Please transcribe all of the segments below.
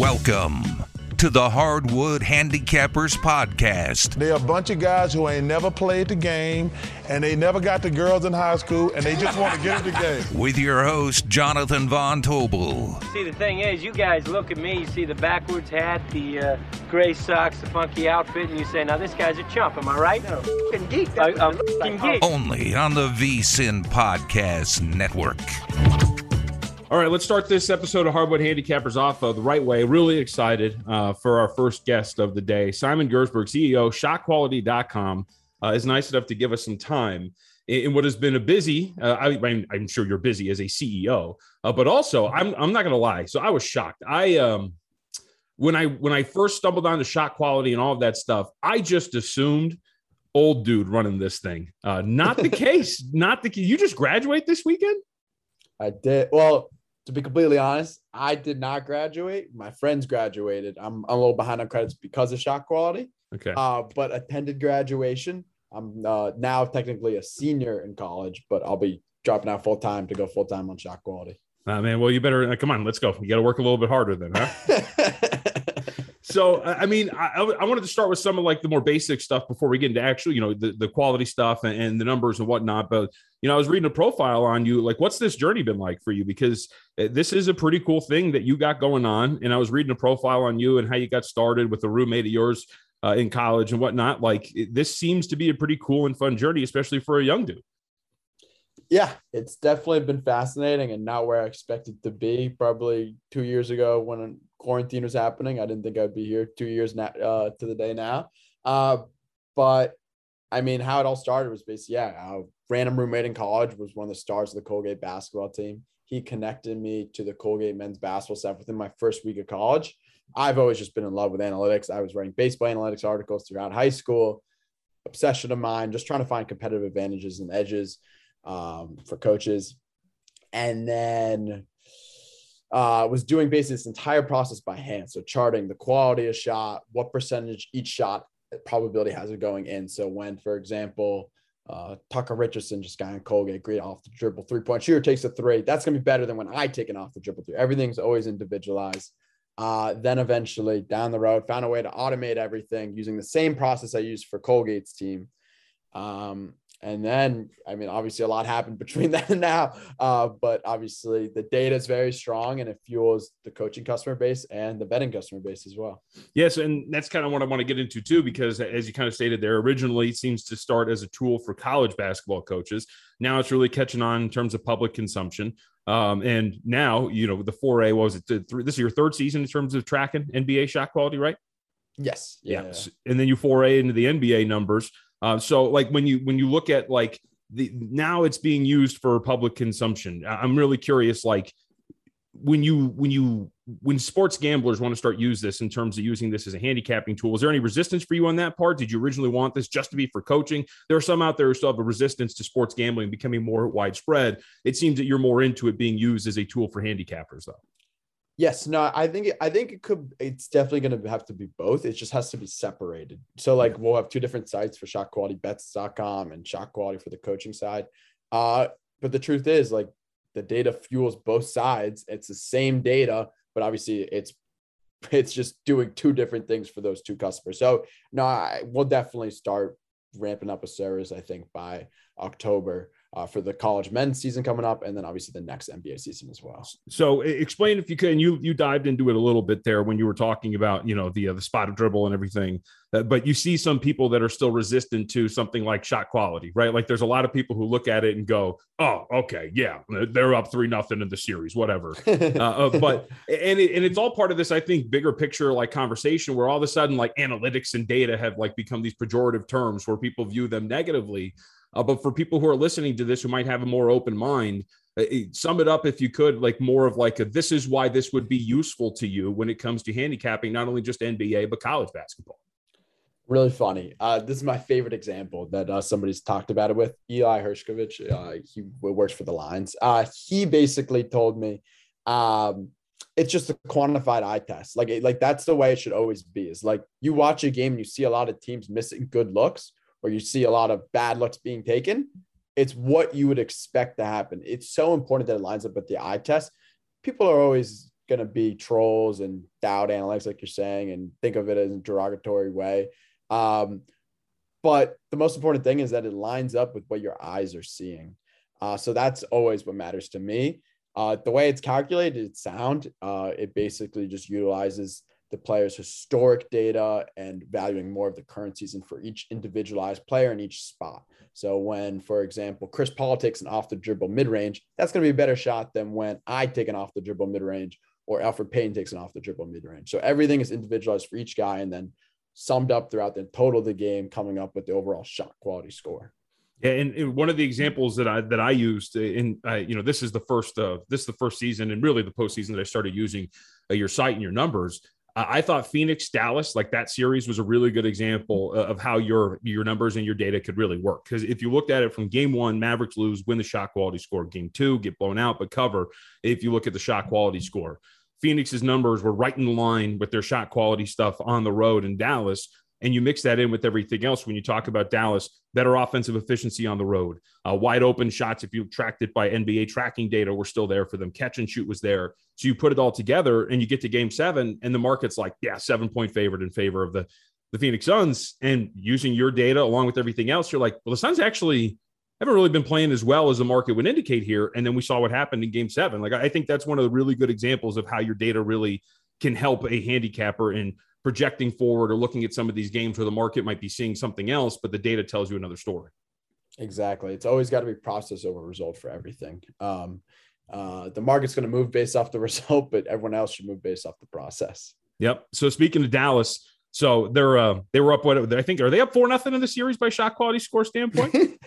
Welcome to the Hardwood Handicappers Podcast. They're a bunch of guys who ain't never played the game and they never got the girls in high school and they just want to get in the game. With your host, Jonathan Von Tobel. See, the thing is, you guys look at me, you see the backwards hat, the uh, gray socks, the funky outfit, and you say, now this guy's a chump, am I right? No, f***ing geek. I, I'm f***ing geek. Only on the VSIN Podcast Network. All right, let's start this episode of Hardwood Handicappers off uh, the right way. Really excited uh, for our first guest of the day. Simon Gerszberg, CEO, shotquality.com, uh, is nice enough to give us some time in what has been a busy, uh, I, am sure you're busy as a CEO, uh, but also I'm, I'm not going to lie. So I was shocked. I, um, when I, when I first stumbled onto shot quality and all of that stuff, I just assumed old dude running this thing. Uh, not the case. Not the case. You just graduate this weekend? I did. Well, to be completely honest, I did not graduate. My friends graduated. I'm, I'm a little behind on credits because of shot quality. Okay. Uh, but attended graduation. I'm uh, now technically a senior in college, but I'll be dropping out full time to go full time on shot quality. Uh, man, well, you better uh, come on. Let's go. You got to work a little bit harder then, huh? so i mean I, I wanted to start with some of like the more basic stuff before we get into actually you know the, the quality stuff and, and, the numbers and whatnot. But you know i was reading a profile on you like what's this journey been like for you? Because uh, this is a pretty cool thing that you got going on. And i was reading a profile on you and how you got started with a roommate of yours uh, in college and whatnot. Like it, this seems to be a pretty cool and fun journey especially for a young dude. Yeah, it's definitely been fascinating and not where I expected to be. Probably two years ago when quarantine was happening, I didn't think I'd be here two years now uh, to the day now. Uh, but I mean, how it all started was basically, yeah, a random roommate in college was one of the stars of the Colgate basketball team. He connected me to the Colgate men's basketball staff within my first week of college. I've always just been in love with analytics. I was writing baseball analytics articles throughout high school, obsession of mine, just trying to find competitive advantages and edges um, for coaches. And then uh, was doing basically this entire process by hand. So charting the quality of shot, what percentage each shot probability has it going in. So when, for example, uh, Tucker Richardson just got in Colgate, great off the dribble three point shooter takes a three. That's going to be better than when I take an off the dribble three. Everything's always individualized. Uh, then eventually down the road, found a way to automate everything using the same process I used for Colgate's team. Um, and then, I mean, obviously a lot happened between then and now, uh, but obviously the data is very strong and it fuels the coaching customer base and the betting customer base as well. Yes, and that's kind of what I want to get into too, because as you kind of stated there, originally seems to start as a tool for college basketball coaches. Now it's really catching on in terms of public consumption. Um, and now, you know, the 4A, what was it? This is your third season in terms of tracking NBA shot quality, right? Yes. Yeah. yeah. And then you 4A into the NBA numbers. Uh, so like when you when you look at like the now it's being used for public consumption. I'm really curious, like when you when you when sports gamblers want to start use this in terms of using this as a handicapping tool is there any resistance for you on that part? Did you originally want this just to be for coaching? There are some out there who still have a resistance to sports gambling becoming more widespread. It seems that you're more into it being used as a tool for handicappers though Yes, no, I think I think it could. It's definitely going to have to be both. It just has to be separated. So like we'll have two different sites for shot quality bets.com and shot quality for the coaching side. Uh, but the truth is, like the data fuels both sides. It's the same data, but obviously it's it's just doing two different things for those two customers. So no, I will definitely start ramping up a service. I think by October uh, for the college men's season coming up, and then obviously the next NBA season as well. So, explain if you can. You you dived into it a little bit there when you were talking about you know the uh, the spot of dribble and everything. Uh, but you see some people that are still resistant to something like shot quality, right? Like there's a lot of people who look at it and go, "Oh, okay, yeah, they're up three nothing in the series, whatever." Uh, uh, but and it, and it's all part of this, I think, bigger picture like conversation where all of a sudden like analytics and data have like become these pejorative terms where people view them negatively. Uh, but for people who are listening to this who might have a more open mind, uh, sum it up if you could, like more of like a, this is why this would be useful to you when it comes to handicapping not only just NBA but college basketball. Really funny. Uh, this is my favorite example that uh, somebody's talked about it with Eli Hershkovich. Uh, he works for the Lions. He basically told me um, it's just a quantified eye test. Like, like that's the way it should always be. Is like you watch a game and you see a lot of teams missing good looks or you see a lot of bad looks being taken, it's what you would expect to happen. It's so important that it lines up with the eye test. People are always going to be trolls and doubt analytics, like you're saying, and think of it as a derogatory way. Um, but the most important thing is that it lines up with what your eyes are seeing. Uh, so that's always what matters to me. Uh, the way it's calculated, it's sound. Uh, it basically just utilizes the player's historic data and valuing more of the current season for each individualized player in each spot. So when, for example, Chris Paul takes an off the dribble mid range, that's going to be a better shot than when I take an off the dribble mid range or Elfrid Payton takes an off the dribble mid range. So everything is individualized for each guy and then summed up throughout the total of the game, coming up with the overall shot quality score. Yeah, and, and, one of the examples that I that I used in uh, you know this is the first uh, this is the first season and really the postseason that I started using uh, your site and your numbers I thought Phoenix Dallas, like that series, was a really good example of how your your numbers and your data could really work. Because if you looked at it from game one, Mavericks lose, win the shot quality score. Game two, get blown out, but cover. If you look at the shot quality score, Phoenix's numbers were right in line with their shot quality stuff on the road in Dallas and you mix that in with everything else when you talk about Dallas, better offensive efficiency on the road, uh, wide open shots. If you tracked it by NBA tracking data, were still there for them. Catch and shoot was there. So you put it all together and you get to game seven, and the market's like, yeah, seven point favorite in favor of the, the Phoenix Suns. And using your data along with everything else, you're like, well, the Suns actually haven't really been playing as well as the market would indicate here. And then we saw what happened in game seven. Like, I think that's one of the really good examples of how your data really can help a handicapper in projecting forward or looking at some of these games where the market might be seeing something else, but the data tells you another story. Exactly. It's always got to be process over result for everything. Um, uh, the market's going to move based off the result, but everyone else should move based off the process. Yep. So speaking of Dallas, so they're uh, they were up what I think are they up four nothing in the series by shot quality score standpoint?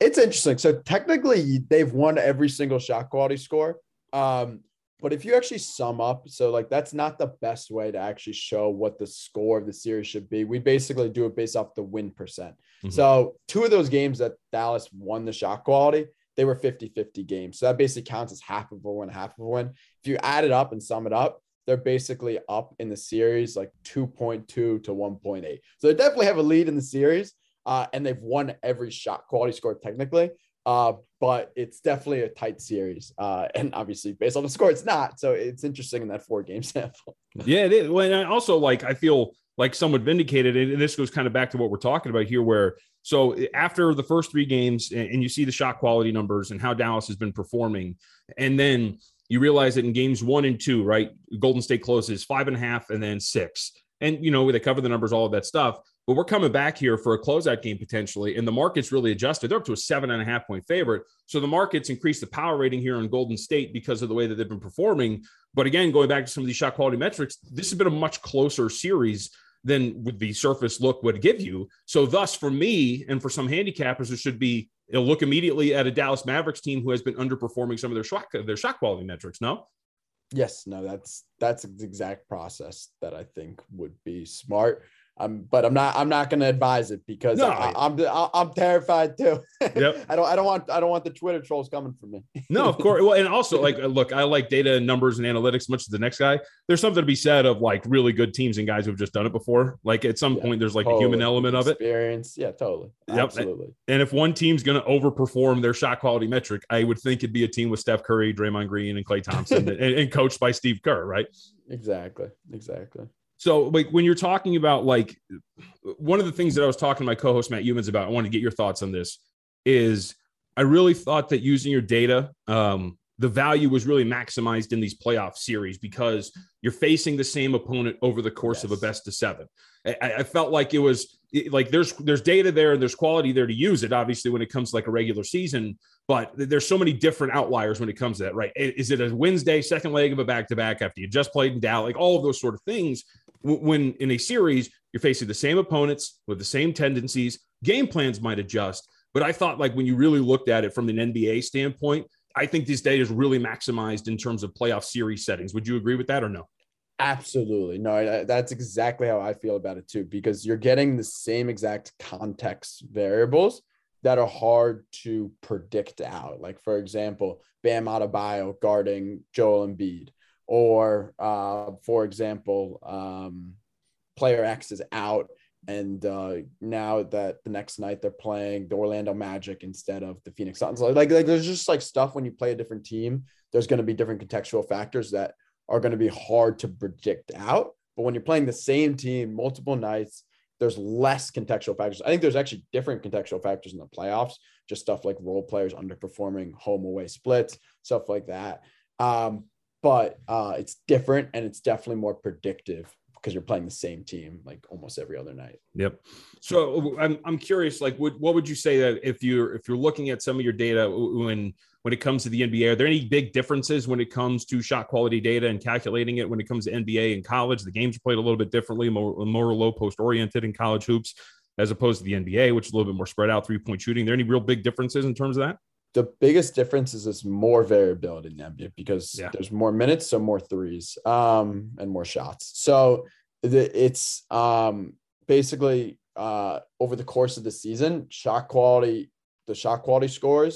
it's interesting. So technically they've won every single shot quality score. Um, but if you actually sum up, so like that's not the best way to actually show what the score of the series should be. We basically do it based off the win percent. Mm-hmm. So two of those games that Dallas won the shot quality, they were 50 50 games. So that basically counts as half of a win, half of a win. If you add it up and sum it up, they're basically up in the series like 2.2 to 1.8. So they definitely have a lead in the series. Uh, and they've won every shot quality score technically. Uh, but it's definitely a tight series. Uh, and obviously, based on the score, it's not. So it's interesting in that four game sample. yeah, it is. Well, and I also like, I feel like somewhat vindicated. And this goes kind of back to what we're talking about here, where so after the first three games, and you see the shot quality numbers and how Dallas has been performing, and then you realize that in games one and two, right, Golden State closes five and a half and then six. And, you know, they cover the numbers, all of that stuff. But we're coming back here for a closeout game potentially, and the market's really adjusted. They're up to a seven and a half point favorite. So the market's increased the power rating here on Golden State because of the way that they've been performing. But again, going back to some of these shot quality metrics, this has been a much closer series than with the surface look would give you. So thus, for me and for some handicappers, it should be it'll look immediately at a Dallas Mavericks team who has been underperforming some of their shot their shot quality metrics. No. Yes, no, that's that's the exact process that I think would be smart. Um, but I'm not. I'm not going to advise it because No. I, I'm I'm terrified too. Yep. I don't. I don't want. I don't want the Twitter trolls coming for me. No, of course. Well, and also like, look, I like data and numbers and analytics much as the next guy. There's something to be said of like really good teams and guys who've just done it before. Like at some Yeah, point, there's like a human element of it. Experience. Yeah, totally. Yep. Absolutely. And if one team's going to overperform their shot quality metric, I would think it'd be a team with Steph Curry, Draymond Green, and Klay Thompson, and, and coached by Steve Kerr, right? Exactly. Exactly. So, like when you're talking about like one of the things that I was talking to my co-host Matt Youmans about, I want to get your thoughts on this. Is I really thought that using your data, um, the value was really maximized in these playoff series because you're facing the same opponent over the course of a best of seven. I, I felt like it was it- like there's there's data there and there's quality there to use it. Obviously, when it comes to like a regular season, but there's so many different outliers when it comes to that. Right? Is it a Wednesday second leg of a back to back after you just played in Dallas? Like all of those sort of things. When in a series, you're facing the same opponents with the same tendencies. Game plans might adjust, but I thought like when you really looked at it from an NBA standpoint, I think this data is really maximized in terms of playoff series settings. Would you agree with that or no? Absolutely. No, that's exactly how I feel about it too, because you're getting the same exact context variables that are hard to predict out. Like, for example, Bam Adebayo guarding Joel Embiid, or uh, for example, um, player X is out. And uh, now that the next night they're playing the Orlando Magic instead of the Phoenix Suns, like, like, there's just like stuff when you play a different team, there's going to be different contextual factors that are going to be hard to predict out. But when you're playing the same team multiple nights, there's less contextual factors. I think there's actually different contextual factors in the playoffs, just stuff like role players underperforming home away splits, stuff like that. Um, but uh, it's different and it's definitely more predictive because you're playing the same team like almost every other night. Yep. So I'm, I'm curious, like, what, what would you say that if you're if you're looking at some of your data when when it comes to the NBA, are there any big differences when it comes to shot quality data and calculating it when it comes to NBA and college? The games are played a little bit differently, more more low post oriented in college hoops as opposed to the NBA, which is a little bit more spread out three point shooting. Are there any real big differences in terms of that? The biggest difference is there's more variability in the NBA because Yeah. there's more minutes, so more threes, um, and more shots. So the, it's um basically uh over the course of the season, shot quality, the shot quality scores,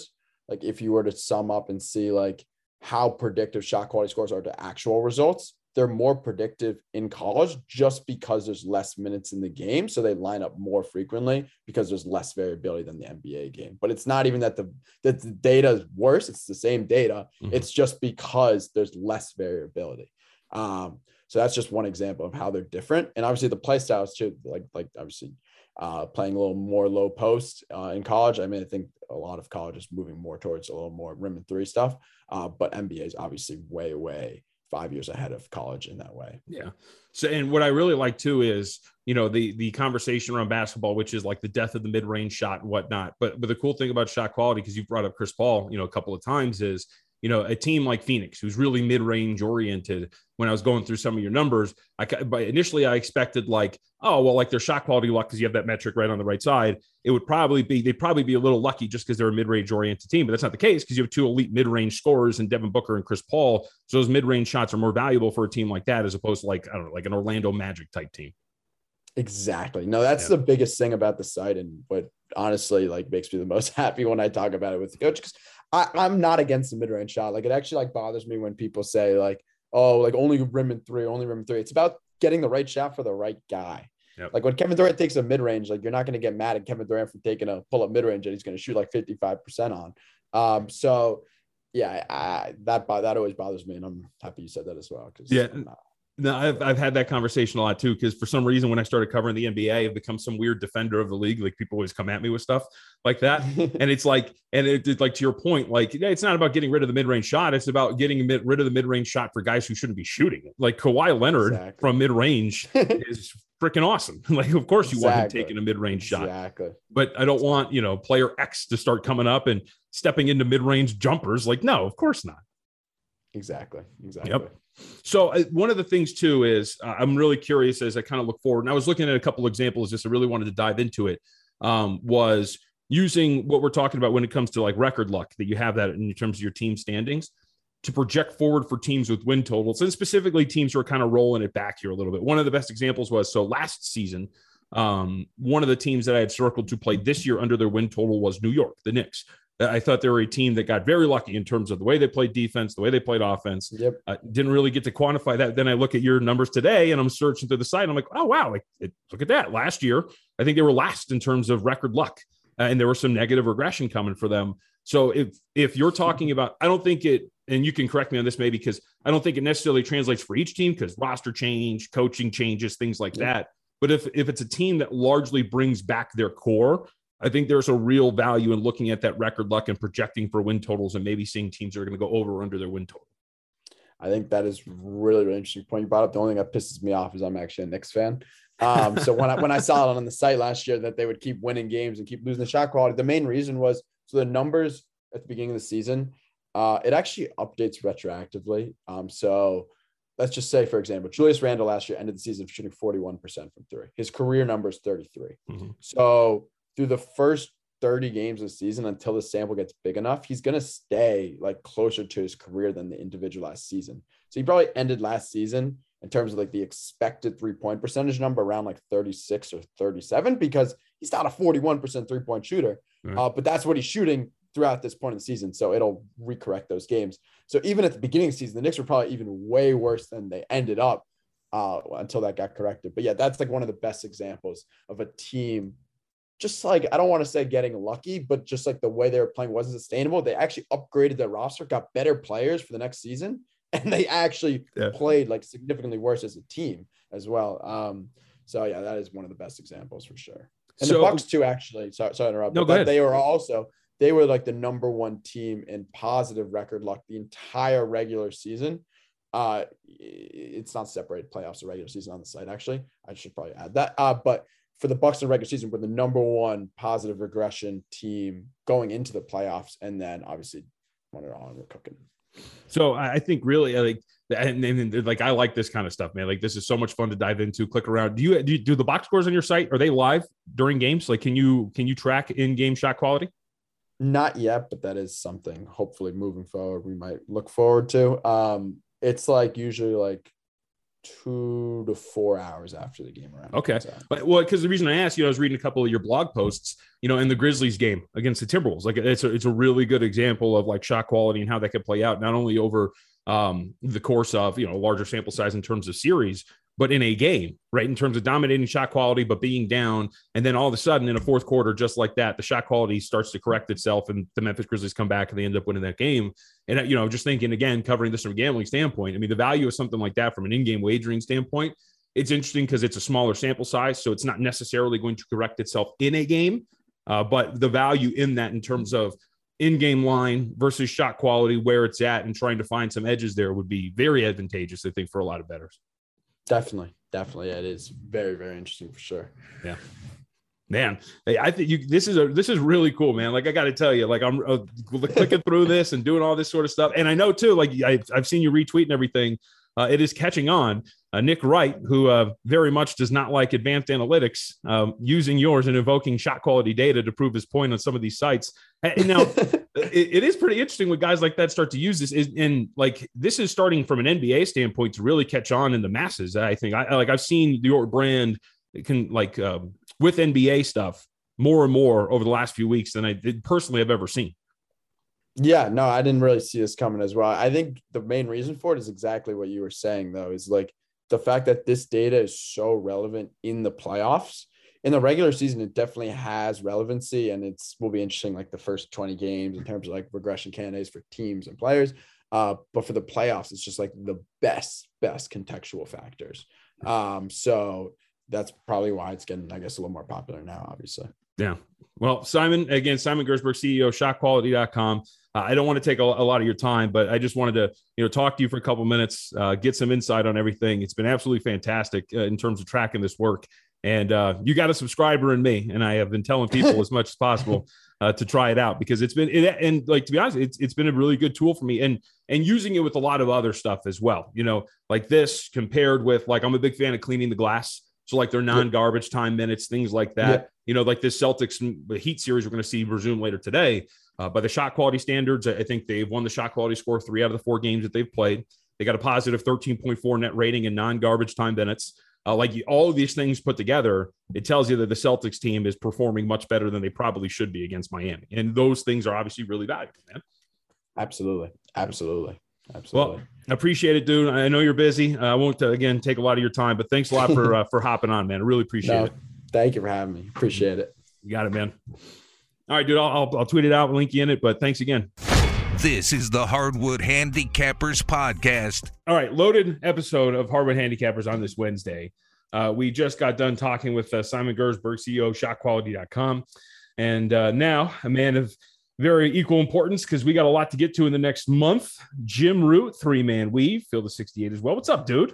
like if you were to sum up and see like how predictive shot quality scores are to actual results, they're more predictive in college just because there's less minutes in the game. So they line up more frequently because there's less variability than the NBA game. But it's not even that the that the data is worse. It's the same data. Mhm. It's just because there's less variability. Um, so that's just one example of how they're different. And obviously the play styles too, like like obviously uh, playing a little more low post uh, in college. I mean, I think a lot of college is moving more towards a little more rim and three stuff. Uh, but NBA is obviously way, way five years ahead of college in that way. Yeah. So, and what I really like too is, you know, the the conversation around basketball, which is like the death of the mid range shot and whatnot. But but the cool thing about shot quality, because you've brought up Chris Paul, you know, a couple of times, is you know a team like Phoenix, who's really mid range oriented. When I was going through some of your numbers, I but initially I expected like, oh well, like their shot quality luck because you have that metric right on the right side. It would probably be they'd probably be a little lucky just because they're a mid range oriented team, but that's not the case because you have two elite mid range scorers and Devin Booker and Chris Paul. So those mid range shots are more valuable for a team like that as opposed to like I don't know, like an Orlando Magic type team. Exactly. No, that's Yeah. the biggest thing about the site, and what honestly like makes me the most happy when I talk about it with the coach. Because I'm not against the mid range shot. Like it actually like bothers me when people say like, "Oh, like only rim and three, only rim and three. It's about getting the right shot for the right guy. Yep. Like when Kevin Durant takes a mid range, like you're not going to get mad at Kevin Durant for taking a pull up mid range and he's going to shoot like 55 percent on. Um, so yeah, I, that that always bothers me, and I'm happy you said that as well. Because Yeah. No, I've, I've had that conversation a lot too, because for some reason, when I started covering the NBA, I've become some weird defender of the league. Like people always come at me with stuff like that. and it's like, and it, it- like to your point, like it's not about getting rid of the mid range shot. It's about getting mid, rid of the mid range shot for guys who shouldn't be shooting it. Like Kawhi Leonard Exactly. from mid range is freaking awesome. like, of course, you want him taking a mid range shot, exactly. but I don't want you know player X to start coming up and stepping into mid range jumpers. Like, no, of course not. Exactly. Exactly. Yep. So uh, one of the things too is uh, I'm really curious as I kind of look forward, and I was looking at a couple examples. Just I really wanted to dive into it. Um, was using what we're talking about when it comes to like record luck that you have that in terms of your team standings to project forward for teams with win totals and specifically teams who are kind of rolling it back here a little bit. One of the best examples was so last season Um, one of the teams that I had circled to play this year under their win total was New York, the Knicks. I thought they were a team that got very lucky in terms of the way they played defense, the way they played offense. Yep. Uh, didn't really get to quantify that. Then I look at your numbers today and I'm searching through the site. I'm like, oh, wow. Like, it, look at that. Last year, I think they were last in terms of record luck. Uh, and there was some negative regression coming for them. So if if you're talking about, I don't think it, and you can correct me on this maybe because I don't think it necessarily translates for each team because roster change, coaching changes, things like yep. that. But if if it's a team that largely brings back their core, I think there's a real value in looking at that record luck and projecting for win totals and maybe seeing teams that are going to go over or under their win total. I think that is really, really interesting point you brought up. The only thing that pisses me off is I'm actually a Knicks fan. Um, so when I when I saw it on the site last year that they would keep winning games and keep losing the shot quality, the main reason was so the numbers at the beginning of the season, uh, it actually updates retroactively. Um, so let's just say, for example, Julius Randle last year ended the season shooting 41% from three. His career number is 33. Mm-hmm. So through the first 30 games of the season until the sample gets big enough, he's going to stay like closer to his career than the individualized season. So he probably ended last season in terms of like the expected three point percentage number around like 36 or 37 because he's not a 41% three point shooter. Right. Uh, but that's what he's shooting throughout this point in the season. So it'll recorrect those games. So even at the beginning of the season, the Knicks were probably even way worse than they ended up uh, until that got corrected. But yeah, that's like one of the best examples of a team just like I don't want to say getting lucky, but just like the way they were playing wasn't sustainable. They actually upgraded their roster, got better players for the next season, and they actually yeah. played like significantly worse as a team as well. Um, so yeah, that is one of the best examples for sure. And so, the Bucks too, actually. Sorry, sorry to interrupt. No, ahead. They were also they were like the number one team in positive record luck the entire regular season. Uh, it's not separated playoffs or regular season on the site. Actually, I should probably add that. Uh, but for the Bucks in the regular season, we're the number one positive regression team going into the playoffs, and then obviously won it all, and we're cooking. So I think really like and, and, like I like this kind of stuff, man. Like this is so much fun to dive into. Click around. Do you do, you, do the box scores on your site? Are they live during games? Like can you can you track in game shot quality? Not yet, but that is something. Hopefully, moving forward, we might look forward to. Um, it's like usually like two to four hours after the game around. Okay. But well, because the reason I asked, you know, I was reading a couple of your blog posts, you know, in the Grizzlies game against the Timberwolves. Like it's a it's a really good example of like shot quality and how that could play out, not only over um the course of you know a larger sample size in terms of series, but in a game, right? In terms of dominating shot quality, but being down. And then all of a sudden in a fourth quarter, just like that, the shot quality starts to correct itself and the Memphis Grizzlies come back and they end up winning that game. And, you know, just thinking again, covering this from a gambling standpoint, I mean, the value of something like that from an in game wagering standpoint, it's interesting because it's a smaller sample size. So it's not necessarily going to correct itself in a game. Uh, but the value in that in terms of in-game line versus shot quality where it's at and trying to find some edges there would be very advantageous i think for a lot of bettors Definitely, definitely, it is very, very interesting for sure. Yeah, man, hey, I think you. This is a this is really cool, man. Like I got to tell you, like I'm uh, clicking through this and doing all this sort of stuff, and I know too. Like I, I've seen you retweet and everything. Uh, it is catching on. Uh, Nick Wright, who uh, very much does not like advanced analytics, um, using yours and invoking shot quality data to prove his point on some of these sites. And now, it, it is pretty interesting when guys like that start to use this. Is and like this is starting from an NBA standpoint to really catch on in the masses. I think I like I've seen your brand can like um, with NBA stuff more and more over the last few weeks than I did personally have ever seen. Yeah, no, I didn't really see this coming as well. I think the main reason for it is exactly what you were saying, though, is like the fact that this data is so relevant in the playoffs. In the regular season, it definitely has relevancy, and it's will be interesting, like the first 20 games in terms of like regression candidates for teams and players. Uh, but for the playoffs, it's just like the best, best contextual factors. Um, so that's probably why it's getting, I guess, a little more popular now, obviously. Yeah. Well, Simon, again, Simon Gerszberg, CEO, shotquality.com. Uh, I don't want to take a, a, lot of your time, but I just wanted to, you know, talk to you for a couple minutes, uh, get some insight on everything. It's been absolutely fantastic uh, in terms of tracking this work. And uh, you got a subscriber in me, and I have been telling people as much as possible uh, to try it out because it's been it, and like to be honest, it's it's been a really good tool for me, and and using it with a lot of other stuff as well. You know, like this compared with like I'm a big fan of cleaning the glass. So like their non-garbage time minutes, things like that. You know, like this Celtics Heat series we're going to see resume later today. Uh, by the shot quality standards, I think they've won the shot quality score three out of the four games that they've played. They got a positive 13.4 net rating in non-garbage time minutes. Uh, like all of these things put together, it tells you that the Celtics team is performing much better than they probably should be against Miami. And those things are obviously really valuable, man. Absolutely. Absolutely. Absolutely. Well, appreciate it, dude. I know you're busy. I won't uh, again take a lot of your time, but thanks a lot for uh, for hopping on, man. I really appreciate no, it. Thank you for having me. Appreciate it. You got it, man. All right, dude. I'll, I'll, I'll tweet it out, link you in it. But thanks again. This is the Hardwood Handicappers podcast. All right, loaded episode of Hardwood Handicappers on this Wednesday. Uh, we just got done talking with uh, Simon Gerszberg, CEO of ShotQuality.com, and uh, now a man of very equal importance because we got a lot to get to in the next month. Jim Root, three man weave, Field of 68 as well. What's up, dude?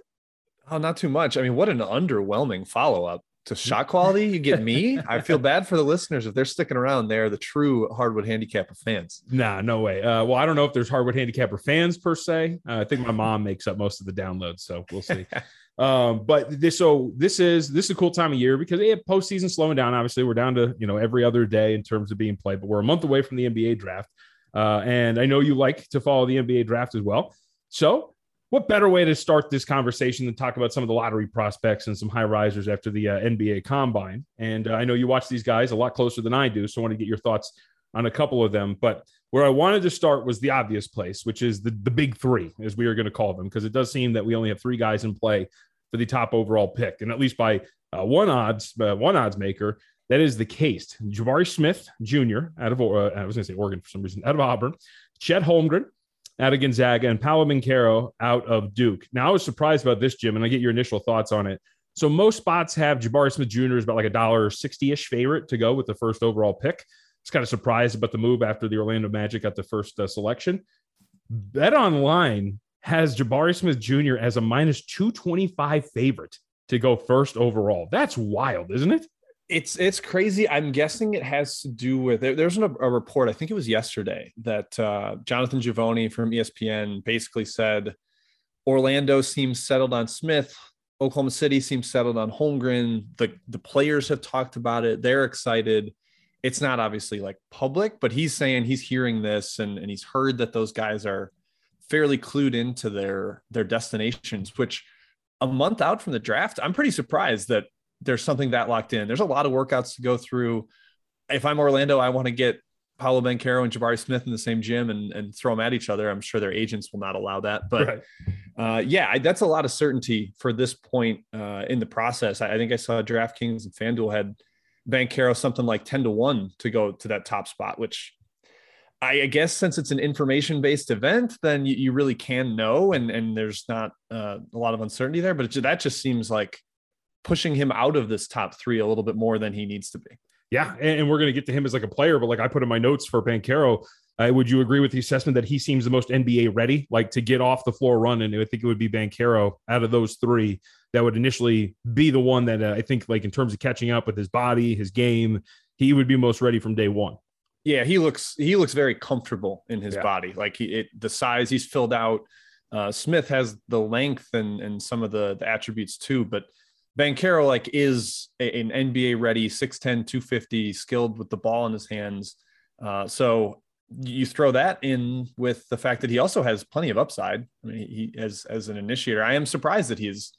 Oh, not too much. I mean, what an underwhelming follow up to shot quality. You get me. I feel bad for the listeners if they're sticking around. They're the true hardwood handicapper fans. Nah, no way. Uh, well, I don't know if there's hardwood handicapper fans per se. Uh, I think my mom makes up most of the downloads, so we'll see. um, but this, so this is this is a cool time of year because they have postseason slowing down. Obviously, we're down to you know every other day in terms of being played, but we're a month away from the NBA draft. Uh, and I know you like to follow the NBA draft as well. So what better way to start this conversation than talk about some of the lottery prospects and some high risers after the uh, NBA combine? And uh, I know you watch these guys a lot closer than I do, so I want to get your thoughts on a couple of them. But where I wanted to start was the obvious place, which is the, the big three, as we are going to call them, because it does seem that we only have three guys in play for the top overall pick, and at least by uh, one odds, uh, one odds maker, that is the case. Jabari Smith Jr. out of uh, I was going to say Oregon for some reason, out of Auburn, Chet Holmgren out of Gonzaga and Paolo Banchero out of Duke. Now, I was surprised about this, Jim, and I get your initial thoughts on it. So most spots have Jabari Smith Jr. is about like a dollar sixty-ish favorite to go with the first overall pick. It's kind of surprised about the move after the Orlando Magic got the first uh, selection. BetOnline has Jabari Smith Jr. as a minus 225 favorite to go first overall. That's wild, isn't it? It's it's crazy. I'm guessing it has to do with there, there's a, a, report. I think it was yesterday that uh, Jonathan Givony from ESPN basically said Orlando seems settled on Smith. Oklahoma City seems settled on Holmgren. The the players have talked about it. They're excited. It's not obviously like public, but he's saying he's hearing this and, and he's heard that those guys are fairly clued into their their destinations, which a month out from the draft, I'm pretty surprised that there's something that locked in. There's a lot of workouts to go through. If I'm Orlando, I want to get Paolo Banchero and Jabari Smith in the same gym and, and throw them at each other. I'm sure their agents will not allow that. But right. uh, yeah, I, that's a lot of certainty for this point uh, in the process. I, I, think I saw DraftKings and FanDuel had Banchero something like 10 to 1 to go to that top spot, which I, I guess since it's an information based event, then you, you, really can know and, and there's not uh, a lot of uncertainty there. But it, that just seems like pushing him out of this top three a little bit more than he needs to be. Yeah, and, we're going to get to him as like a player, but like I put in my notes for Banchero, uh, would you agree with the assessment that he seems the most NBA ready, like to get off the floor running? And I think it would be Banchero out of those three that would initially be the one that uh, I think, like in terms of catching up with his body, his game, he would be most ready from day one. Yeah, he looks he looks very comfortable in his yeah. body. Like he it, the size he's filled out. Uh, Smith has the length and and some of the the attributes too, but Banchero like is a, an NBA ready 6'10, 250, skilled with the ball in his hands. Uh, so you throw that in with the fact that he also has plenty of upside. I mean, he as as an initiator, I am surprised that he's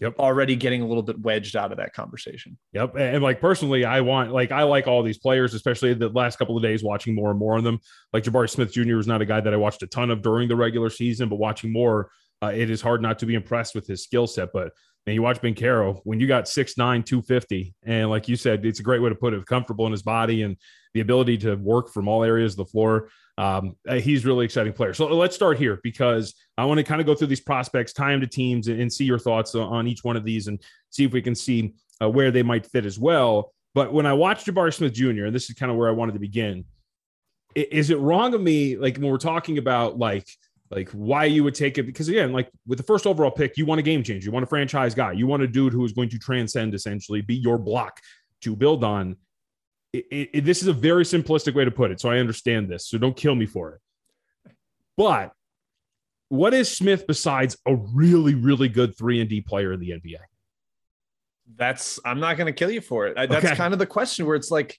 yep. already getting a little bit wedged out of that conversation. Yep. And like personally, I want like I like all these players, especially the last couple of days watching more and more of them. Like Jabari Smith Jr. is not a guy that I watched a ton of during the regular season, but watching more, uh, it is hard not to be impressed with his skill set. But and you watch Banchero when you got 6'9, 250, and like you said, it's a great way to put it, comfortable in his body and the ability to work from all areas of the floor. Um, uh, he's really exciting player. So let's start here because I want to kind of go through these prospects, tie them to teams, and, and see your thoughts on each one of these and see if we can see uh, where they might fit as well. But when I watched Jabari Smith Jr., and this is kind of where I wanted to begin, is it wrong of me, like when we're talking about like like why you would take it because again like with the first overall pick you want a game changer. You want a franchise guy. You want a dude who is going to transcend essentially be your block to build on. It, it, this is a very simplistic way to put it so i understand this so don't kill me for it. But what is smith besides a really really good 3 and d player in the nba that's i'm not going to kill you for it. That's okay. kind of the question where it's like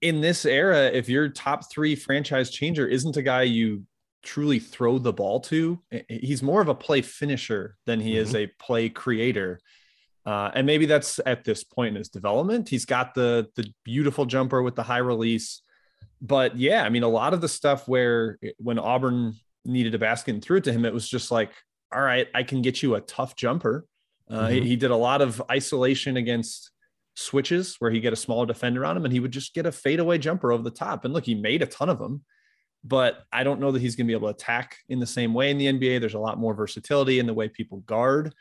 in this era if your top three franchise changer isn't a guy you truly throw the ball to. He's more of a play finisher than he mm-hmm. is a play creator. Uh, and maybe that's at this point in his development. He's got the the beautiful jumper with the high release. But yeah, I mean, a lot of the stuff where when Auburn needed a basket and threw it to him, it was just like, all right, I can get you a tough jumper. Uh, mm-hmm. he, he, did a lot of isolation against switches where he get a smaller defender on him and he would just get a fadeaway jumper over the top. And look, he made a ton of them, but I don't know that he's going to be able to attack in the same way in the NBA. There's a lot more versatility in the way people guard.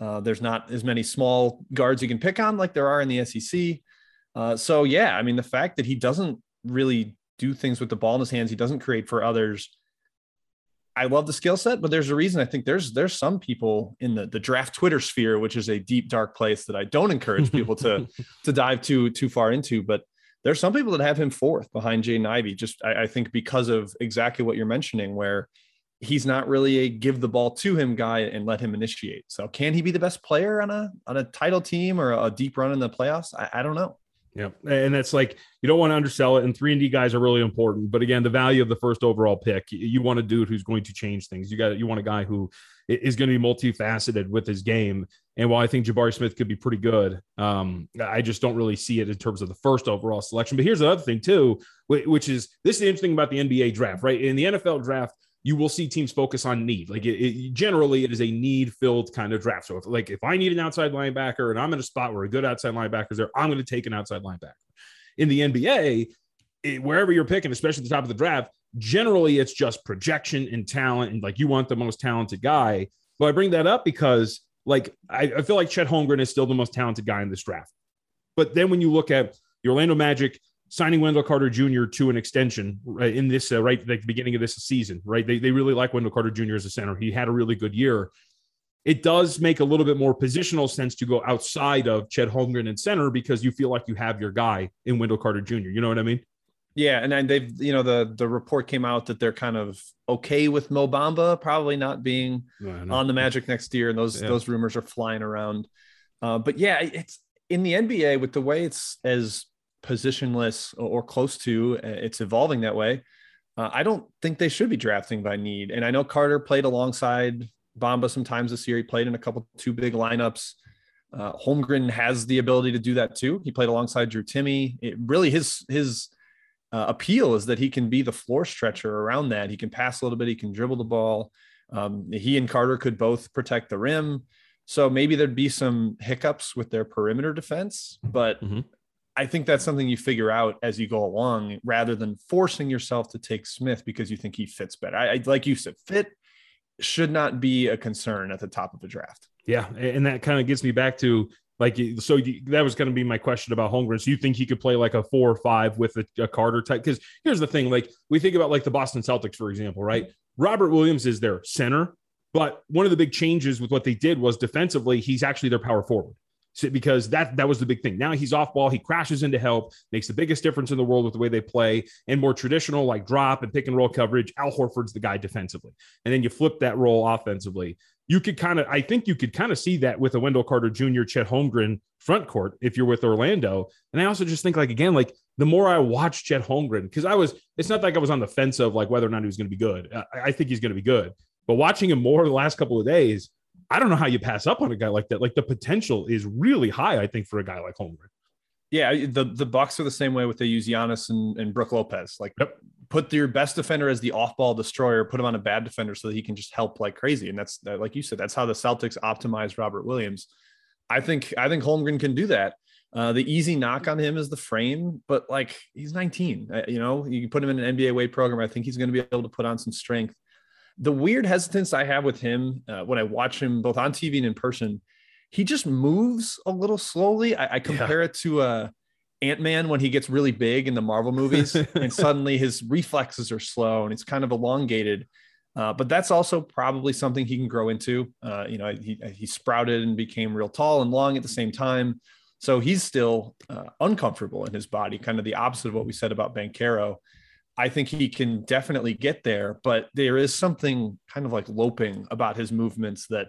Uh, there's not as many small guards you can pick on like there are in the SEC. Uh, so yeah, I mean the fact that he doesn't really do things with the ball in his hands, he doesn't create for others. I love the skill set, but there's a reason I think there's there's some people in the the draft Twitter sphere, which is a deep dark place that I don't encourage people to to dive too too far into. But there's some people that have him fourth behind Jaden Ivey. Just I, I think because of exactly what you're mentioning, where he's not really a give the ball to him guy and let him initiate. So can he be the best player on a on a title team or a deep run in the playoffs? I, I don't know. Yeah, and that's like you don't want to undersell it. And three and D guys are really important, but again, the value of the first overall pick, you want a dude who's going to change things. You got you want a guy who is going to be multifaceted with his game. And while I think Jabari Smith could be pretty good, um, I just don't really see it in terms of the first overall selection. But here's the other thing too, which is this is the interesting about the NBA draft, right? In the NFL draft, you will see teams focus on need. Like it, it, generally, it is a need filled kind of draft. So, if, like if I need an outside linebacker and I'm in a spot where a good outside linebacker is there, I'm going to take an outside linebacker. In the NBA, it, wherever you're picking, especially the top of the draft, generally it's just projection and talent, and like you want the most talented guy. But I bring that up because like I, I feel like Chet Holmgren is still the most talented guy in this draft. But then when you look at the Orlando Magic signing Wendell Carter Jr. to an extension right in this uh, right like the beginning of this season, right? They, they really like Wendell Carter Jr. as a center. He had a really good year. It does make a little bit more positional sense to go outside of Chet Holmgren and center because you feel like you have your guy in Wendell Carter Jr. You know what I mean? Yeah, and then they've you know the the report came out that they're kind of okay with Mo Bamba probably not being on the Magic next year, and those yeah. those rumors are flying around. Uh, but yeah, it's in the NBA with the way it's as positionless or close to. Uh, it's evolving that way. Uh, I don't think they should be drafting by need. And I know Carter played alongside Bamba sometimes this year. He played in a couple two big lineups. Uh, Holmgren has the ability to do that too. He played alongside Drew Timme. It really his his uh, appeal is that he can be the floor stretcher around that. He can pass a little bit. He can dribble the ball. Um, he and Carter could both protect the rim. So maybe there'd be some hiccups with their perimeter defense, but mm-hmm. I think that's something you figure out as you go along rather than forcing yourself to take Smith because you think he fits better. I, I like you said, fit should not be a concern at the top of a draft. Yeah. And that kind of gets me back to like, so that was going to be my question about Holmgren. So you think he could play like a four or five with a, a Carter type? Because here's the thing like, we think about like the Boston Celtics, for example, right? Robert Williams is their center, but one of the big changes with what they did was defensively, he's actually their power forward because that that was the big thing. Now he's off ball, he crashes into help, makes the biggest difference in the world with the way they play, and more traditional like drop and pick and roll coverage. Al Horford's the guy defensively, and then you flip that role offensively. You could kind of, I think you could kind of see that with a Wendell Carter Jr., Chet Holmgren front court if you're with Orlando. And I also just think like again, like the more I watch Chet Holmgren, because I was, it's not like I was on the fence of like whether or not he was going to be good. I, I think he's going to be good, but watching him more the last couple of days I don't know how you pass up on a guy like that. Like the potential is really high, I think, for a guy like Holmgren. Yeah, the the Bucks are the same way with they use Giannis and, and Brook Lopez. Like yep. put your best defender as the off-ball destroyer, put him on a bad defender so that he can just help like crazy. And that's like you said, that's how the Celtics optimize Robert Williams. I think I think Holmgren can do that. Uh, the easy knock on him is the frame, but like he's 19. Uh, you know, you put him in an NBA weight program. I think he's going to be able to put on some strength the weird hesitance I have with him uh, when I watch him both on TV and in person, he just moves a little slowly. I, I compare yeah. it to uh, Ant Man when he gets really big in the Marvel movies, and suddenly his reflexes are slow and it's kind of elongated. Uh, but that's also probably something he can grow into. Uh, you know, he, he sprouted and became real tall and long at the same time. So he's still uh, uncomfortable in his body, kind of the opposite of what we said about Banchero. I think he can definitely get there, but there is something kind of like loping about his movements that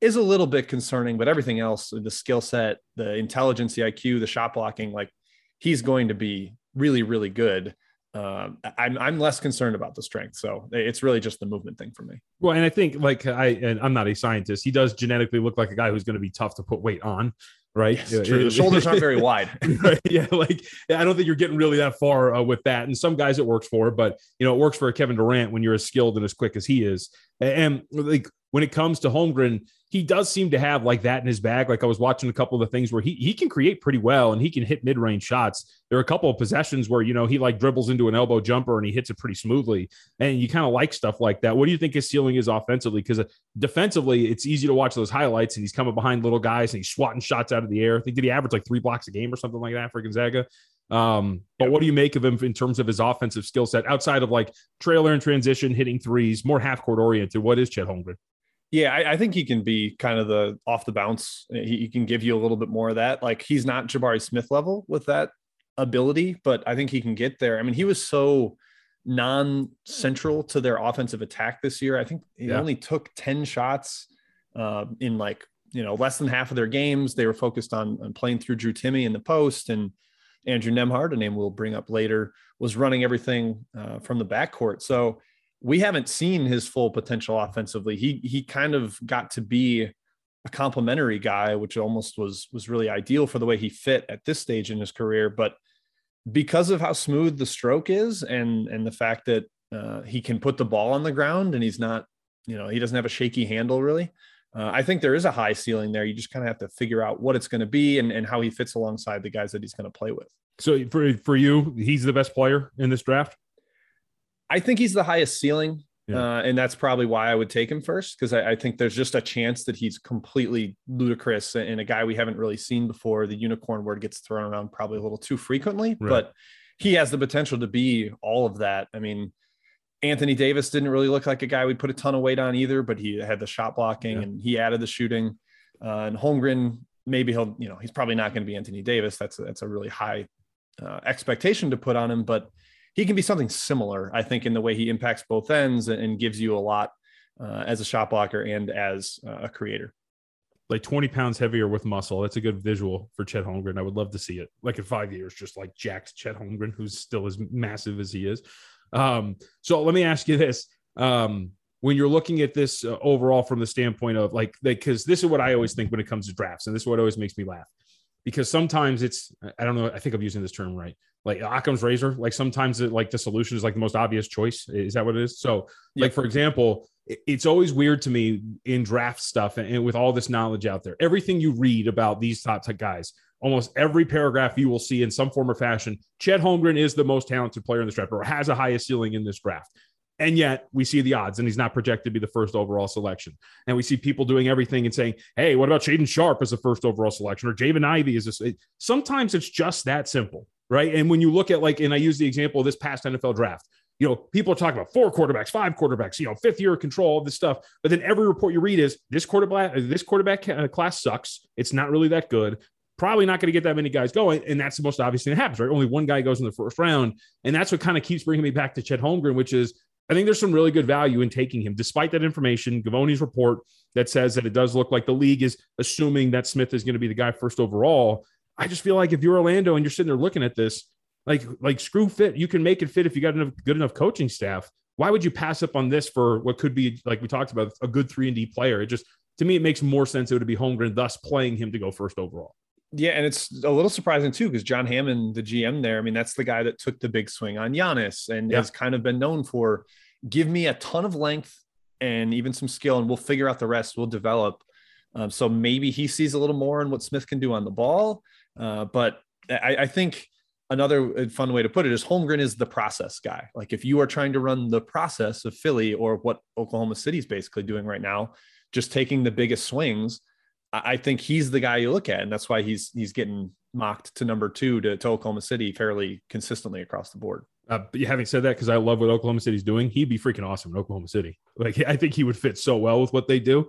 is a little bit concerning. But everything else, the skill set, the intelligence, the IQ, the shot blocking, like he's going to be really, really good. uh, I'm I'm less concerned about the strength. So it's really just the movement thing for me. Well, and I think like I and I'm not a scientist. He does genetically look like a guy who's going to be tough to put weight on, right? Yes, the shoulders aren't very wide. right? Yeah, like I don't think you're getting really that far uh, with that. And some guys it works for, but you know it works for a Kevin Durant when you're as skilled and as quick as he is. And, and like when it comes to Holmgren, he does seem to have like that in his bag. Like I was watching a couple of the things where he he can create pretty well and he can hit mid range shots. There are a couple of possessions where you know he like dribbles into an elbow jumper and he hits it pretty smoothly, and you kind of like stuff like that. What do you think his ceiling is offensively? Because uh, defensively, it's easy to watch those highlights and he's coming behind little guys and he's swatting shots out of the air. I think did he average like three blocks a game or something like that for Gonzaga? Um, but what do you make of him in terms of his offensive skill set outside of like trailer and transition, hitting threes, more half court oriented? What is Chet Holmgren? Yeah, I, I, think he can be kind of the off the bounce. He, he, can give you a little bit more of that. Like he's not Jabari Smith level with that ability, but I think he can get there. I mean, he was so non-central to their offensive attack this year. I think he yeah. only took 10 shots uh, in like, you know, less than half of their games. They were focused on, on playing through Drew Timme in the post and Andrew Nembhard, a name we'll bring up later, was running everything uh, from the backcourt. So we haven't seen his full potential offensively. He he kind of got to be a complimentary guy, which almost was was really ideal for the way he fit at this stage in his career. But because of how smooth the stroke is, and and the fact that uh, he can put the ball on the ground and he's not, you know, he doesn't have a shaky handle really. Uh, I think there is a high ceiling there. You just kind of have to figure out what it's going to be and, and how he fits alongside the guys that he's going to play with. So for for you, he's the best player in this draft. I think he's the highest ceiling. Yeah. Uh, and that's probably why I would take him first because I, I, think there's just a chance that he's completely ludicrous and a guy we haven't really seen before. The unicorn word gets thrown around probably a little too frequently, right. but he has the potential to be all of that. I mean, Anthony Davis didn't really look like a guy we'd put a ton of weight on either, but he had the shot blocking yeah. and he added the shooting. Uh, and Holmgren, maybe he'll, you know, he's probably not going to be Anthony Davis. That's a, that's a really high uh, expectation to put on him, but he can be something similar, I think, in the way he impacts both ends and gives you a lot uh, as a shot blocker and as uh, a creator. Like 20 pounds heavier with muscle. That's a good visual for Chet Holmgren. I would love to see it. Like in five years, just like jacked Chet Holmgren, who's still as massive as he is. Um, so let me ask you this. Um, when you're looking at this uh, overall from the standpoint of like, because this is what I always think when it comes to drafts, and this is what always makes me laugh because sometimes it's I don't know I think I'm using this term right. Like Occam's razor like sometimes it, like the solution is like the most obvious choice. Is that what it is? So like for example it's always weird to me in draft stuff and, and with all this knowledge out there everything you read about these of guys almost every paragraph you will see in some form or fashion Chet Holmgren is the most talented player in this draft or has a highest ceiling in this draft and yet we see the odds, and he's not projected to be the first overall selection. And we see people doing everything and saying, hey, what about Shaedon Sharpe as the first overall selection or Jaden Ivey is this? Sometimes it's just that simple, right? And when you look at like, and I use the example of this past NFL draft, you know, people are talking about four quarterbacks, five quarterbacks, you know, fifth year control of this stuff. But then every report you read is this quarterback, this quarterback uh, class sucks. It's not really that good probably not going to get that many guys going. And that's the most obvious thing that happens, right? Only one guy goes in the first round. And that's what kind of keeps bringing me back to Chet Holmgren, which is I think there's some really good value in taking him, despite that information. Givony's report that says that it does look like the league is assuming that Smith is going to be the guy first overall. I just feel like if you're Orlando and you're sitting there looking at this, like like screw fit, you can make it fit if you got enough good enough coaching staff. Why would you pass up on this for what could be like we talked about a good three and D player? It just to me it makes more sense it would be Holmgren, thus playing him to go first overall. Yeah, and it's a little surprising too because John Hammond, the GM there, I mean, that's the guy that took the big swing on Giannis and yeah. has kind of been known for give me a ton of length and even some skill, and we'll figure out the rest. We'll develop. Um, so maybe he sees a little more in what Smith can do on the ball. Uh, but I, I, think another uh, fun way to put it is Holmgren is the process guy. Like if you are trying to run the process of Philly or what Oklahoma City is basically doing right now, just taking the biggest swings I think he's the guy you look at, and that's why he's he's getting mocked to number two to, to Oklahoma City fairly consistently across the board. Uh, but having said that, because I love what Oklahoma City's doing, he'd be freaking awesome in Oklahoma City. Like I think he would fit so well with what they do.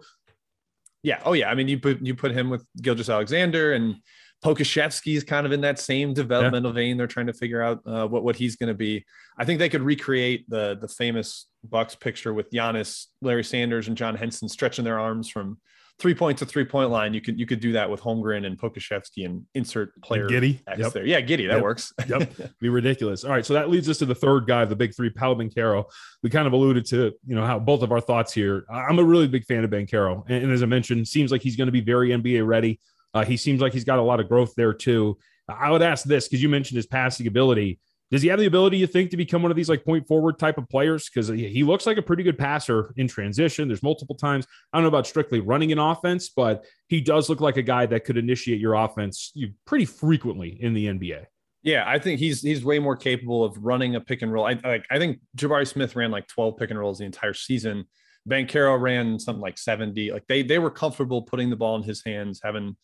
Yeah. Oh yeah. I mean, you put you put him with Gilgeous-Alexander and Pokusevski's kind of in that same developmental yeah. vein. They're trying to figure out uh, what what he's going to be. I think they could recreate the the famous Bucks picture with Giannis, Larry Sanders, and John Henson stretching their arms from three point to three point line, you could you could do that with Holmgren and Pokusevski and insert player Giddey. X Yep. there. Yeah, Giddey, that Yep. works. Yep. be ridiculous. All right, so that leads us to the third guy, the big three, Paolo Banchero. We kind of alluded to, you know, how both of our thoughts here. I'm a really big fan of Banchero, and, and as I mentioned, seems like he's going to be very NBA ready. Uh, he seems like he's got a lot of growth there too. I would ask this because you mentioned his passing ability. Does he have the ability, you think, to become one of these like point forward type of players? Because he, looks like a pretty good passer in transition. There's multiple times. I don't know about strictly running an offense, but he does look like a guy that could initiate your offense pretty frequently in the NBA. Yeah, I think he's he's way more capable of running a pick and roll. I like I think Jabari Smith ran like 12 pick and rolls the entire season. Banchero ran something like 70. Like they they were comfortable putting the ball in his hands, having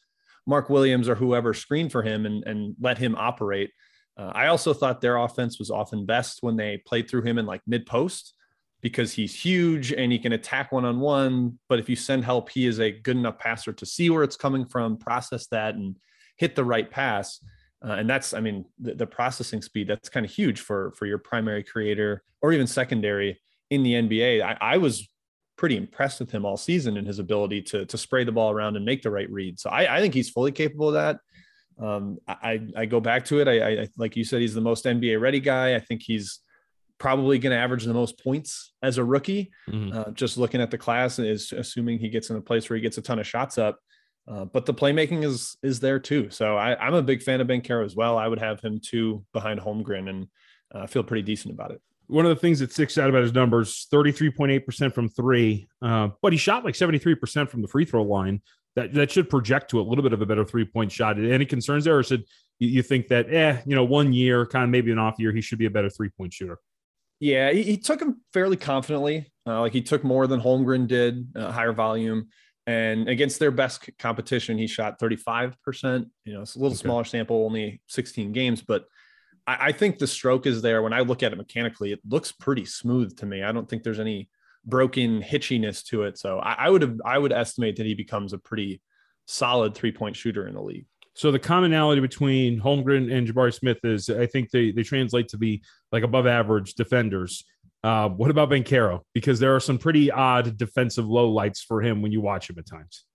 Mark Williams or whoever screen for him and and let him operate. Uh, I also thought their offense was often best when they played through him in like mid post because he's huge and he can attack one on one. But if you send help, he is a good enough passer to see where it's coming from, process that, and hit the right pass. Uh, and that's, I mean, the, the processing speed that's kind of huge for for your primary creator or even secondary in the NBA. I, I was pretty impressed with him all season in his ability to to spray the ball around and make the right read. So I, I think he's fully capable of that. Um, I I go back to it. I, I like you said, he's the most NBA ready guy. I think he's probably going to average the most points as a rookie. Mhm. Uh, just looking at the class is assuming he gets in a place where he gets a ton of shots up. Uh, but the playmaking is is there too. So I, I'm a big fan of Banchero as well. I would have him two behind Holmgren and uh, feel pretty decent about it. one of the things that sticks out about his numbers 33.8% from three uh, but he shot like 73% from the free throw line that that should project to a little bit of a better three point shot any concerns there or should you, think that eh you know one year kind of maybe an off year he should be a better three point shooter Yeah, he, he took him fairly confidently. Uh, like he took more than Holmgren did, uh, higher volume. And against their best competition, he shot 35%. You know, it's a little Okay. smaller sample, only 16 games, but I, I think the stroke is there. When I look at it mechanically, it looks pretty smooth to me. I don't think there's any broken hitchiness to it. So I, I would have, I would estimate that he becomes a pretty solid three point shooter in the league. so the commonality between Holmgren and Jabari Smith is I think they they translate to be like above average defenders. Uh, what about Banchero? Because there are some pretty odd defensive low lights for him when you watch him at times.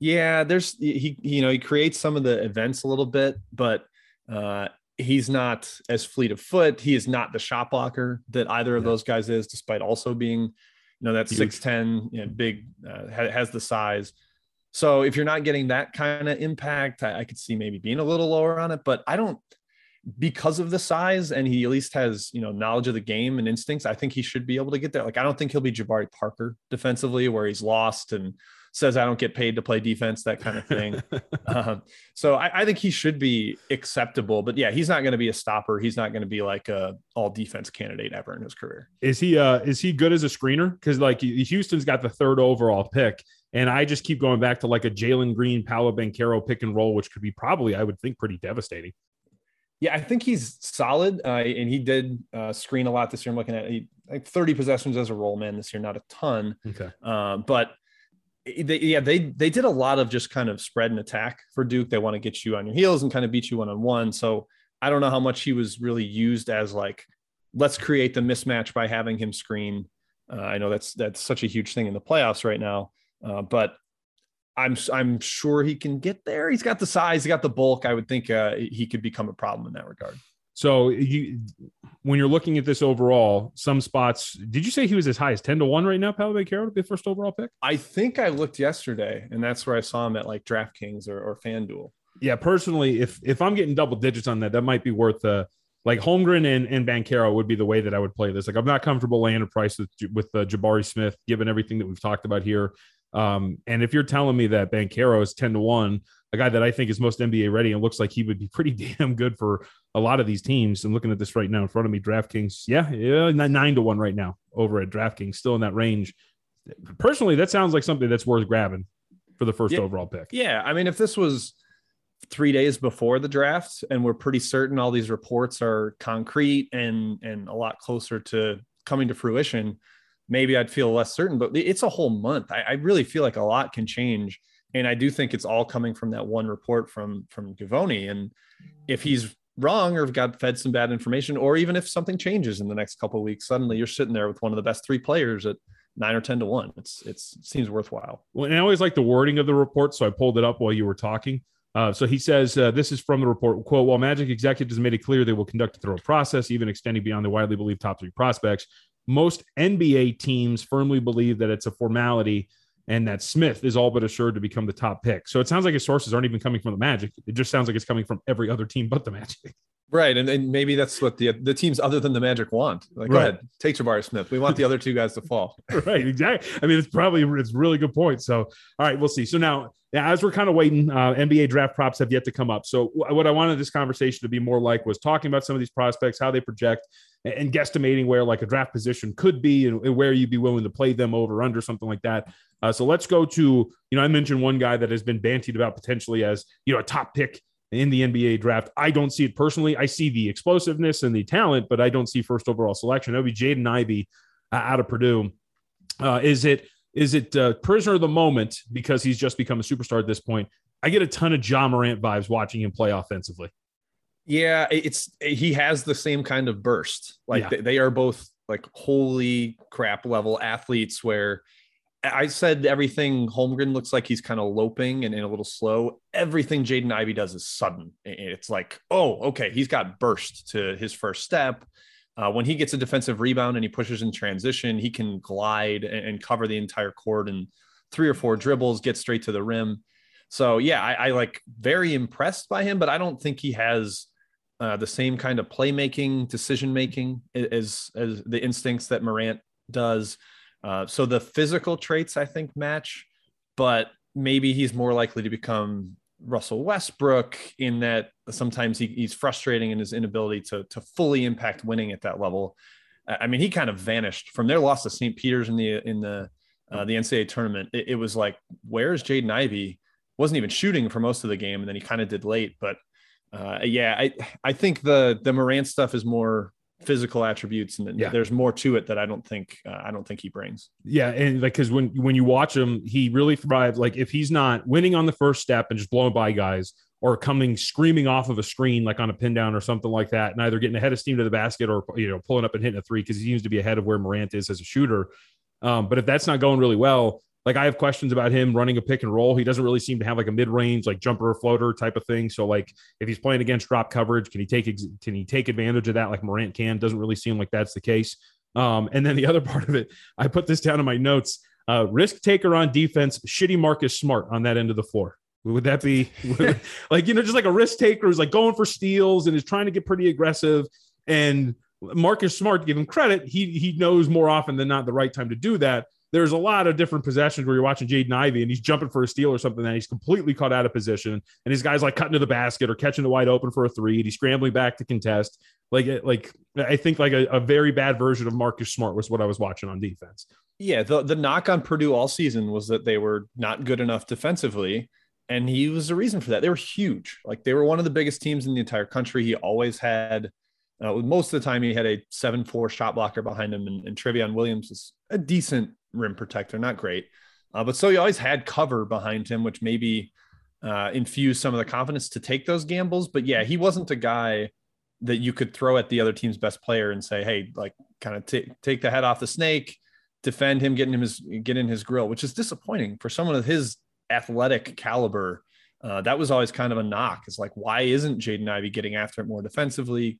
Yeah, there's he you know he creates some of the events a little bit, but uh he's not as fleet of foot. He is not the shot blocker that either of Yeah. those guys is, despite also being know that Huge. six ten you know, big uh, ha- has the size. So if you're not getting that kind of impact, I, I could see maybe being a little lower on it, but I don't because of the size and he at least has you know knowledge of the game and instincts. I think he should be able to get there. Like I don't think he'll be Jabari Parker defensively, where he's lost and says I don't get paid to play defense, that kind of thing. um, so I, I think he should be acceptable, but yeah, he's not going to be a stopper. He's not going to be like a all defense candidate ever in his career. Is he uh is he good as a screener? Because like Houston's got the third overall pick, and I just keep going back to like a Jalen Green, Paolo Banchero pick and roll, which could be probably I would think pretty devastating. Yeah, I think he's solid, uh, and he did uh, screen a lot this year. I'm looking at he, like 30 possessions as a roll man this year, not a ton, Okay. uh, but they, yeah, they they did a lot of just kind of spread and attack for Duke. They want to get you on your heels and kind of beat you one on one. So I don't know how much he was really used as like let's create the mismatch by having him screen. Uh, I know that's that's such a huge thing in the playoffs right now, uh, but I'm I'm sure he can get there. He's got the size, he got the bulk. I would think uh, he could become a problem in that regard. So you when you're looking at this overall, some spots did you say he was as high as 10 to 1 right now, Paolo Banchero to be the first overall pick? I think I looked yesterday, and that's where I saw him at like DraftKings or, or FanDuel. Yeah, personally, if if I'm getting double digits on that, that might be worth uh like Holmgren and, and Banchero would be the way that I would play this. Like I'm not comfortable laying a price with with uh, Jabari Smith, given everything that we've talked about here. Um, and if you're telling me that Banchero is 10 to 1, a guy that I think is most NBA ready and looks like he would be pretty damn good for a lot of these teams. And looking at this right now in front of me, DraftKings, yeah, yeah, nine to one right now over at DraftKings, still in that range. Personally, that sounds like something that's worth grabbing for the first Yeah. overall pick. Yeah, I mean, if this was three days before the draft, and we're pretty certain all these reports are concrete and and a lot closer to coming to fruition, maybe I'd feel less certain. But it's a whole month. I, I really feel like a lot can change, and I do think it's all coming from that one report from from Givony. And if he's wrong or got fed some bad information, or even if something changes in the next couple of weeks, suddenly you're sitting there with one of the best three players at nine or 10 to one. It's, it's, it seems worthwhile. Well, and I always like the wording of the report. So I pulled it up while you were talking. Uh, so he says, uh, this is from the report, quote, while Magic executives made it clear they will conduct a thorough process, even extending beyond the widely believed top three prospects, most NBA teams firmly believe that it's a formality and that Smith is all but assured to become the top pick. So it sounds like his sources aren't even coming from the Magic. It just sounds like it's coming from every other team but the Magic. Right, and, and maybe that's what the the teams other than the Magic want. Like, go ahead, take Jabari Smith. We want the other two guys to fall. right, exactly. I mean, it's probably it's a really good point. So, all right, we'll see. So now, as we're kind of waiting, uh, NBA draft props have yet to come up. So, wh- what I wanted this conversation to be more like was talking about some of these prospects, how they project, and, and guesstimating where like a draft position could be, and, and where you'd be willing to play them over under something like that. Uh, so let's go to you know I mentioned one guy that has been bantied about potentially as you know a top pick in the NBA draft. I don't see it personally. I see the explosiveness and the talent, but I don't see first overall selection. That would be Jaden Ivey uh, out of Purdue. Uh, is it is it uh, prisoner of the moment because he's just become a superstar at this point? I get a ton of Ja Morant vibes watching him play offensively. Yeah, it's he has the same kind of burst. Like Yeah. they, they are both like holy crap level athletes where I said everything Holmgren looks like he's kind of loping and, and a little slow. Everything Jaden Ivey does is sudden. It's like, oh, okay, he's got burst to his first step. Uh, when he gets a defensive rebound and he pushes in transition, he can glide and, and cover the entire court in three or four dribbles, get straight to the rim. So yeah, I, I like very impressed by him, but I don't think he has uh, the same kind of playmaking, decision making as as the instincts that Morant does. Uh, so the physical traits I think match, but maybe he's more likely to become Russell Westbrook in that sometimes he, he's frustrating in his inability to to fully impact winning at that level. I mean, he kind of vanished from their loss to St. Peter's in the in the uh, the NCAA tournament. It, it was like, where's Jaden Ivey? Wasn't even shooting for most of the game, and then he kind of did late. But uh, yeah, I I think the the Morant stuff is more physical attributes, and Yeah. there's more to it that I don't think uh, I don't think he brings. Yeah, and like because when when you watch him, he really thrives. Like if he's not winning on the first step and just blowing by guys, or coming screaming off of a screen like on a pin down or something like that, and either getting ahead of steam to the basket or you know pulling up and hitting a three because he seems to be ahead of where Morant is as a shooter. Um, but if that's not going really well, like I have questions about him running a pick and roll. He doesn't really seem to have like a mid range like jumper or floater type of thing. So like if he's playing against drop coverage, can he take can he take advantage of that like Morant can? Doesn't really seem like that's the case. Um, and then the other part of it, I put this down in my notes. Uh, risk taker on defense, shitty Marcus Smart on that end of the floor. Would that be like you know just like a risk taker who's like going for steals and is trying to get pretty aggressive? And Marcus Smart, to give him credit, he he knows more often than not the right time to do that. There's a lot of different possessions where you're watching Jaden Ivey and he's jumping for a steal or something, and he's completely caught out of position, and his guy's like cutting to the basket or catching the wide open for a three, and he's scrambling back to contest. Like like I think like a, a very bad version of Marcus Smart was what I was watching on defense. Yeah, the the knock on Purdue all season was that they were not good enough defensively, and he was the reason for that. They were huge, like they were one of the biggest teams in the entire country. He always had, uh, most of the time, he had a seven four shot blocker behind him, and, and Williams is a decent rim protector, not great, uh, but so he always had cover behind him, which maybe uh, infused some of the confidence to take those gambles. But yeah, he wasn't a guy that you could throw at the other team's best player and say, "Hey, like, kind of take take the head off the snake." defend him, getting him his get in his grill, which is disappointing for someone of his athletic caliber. Uh, that was always kind of a knock. It's like, why isn't Jaden Ivey getting after it more defensively?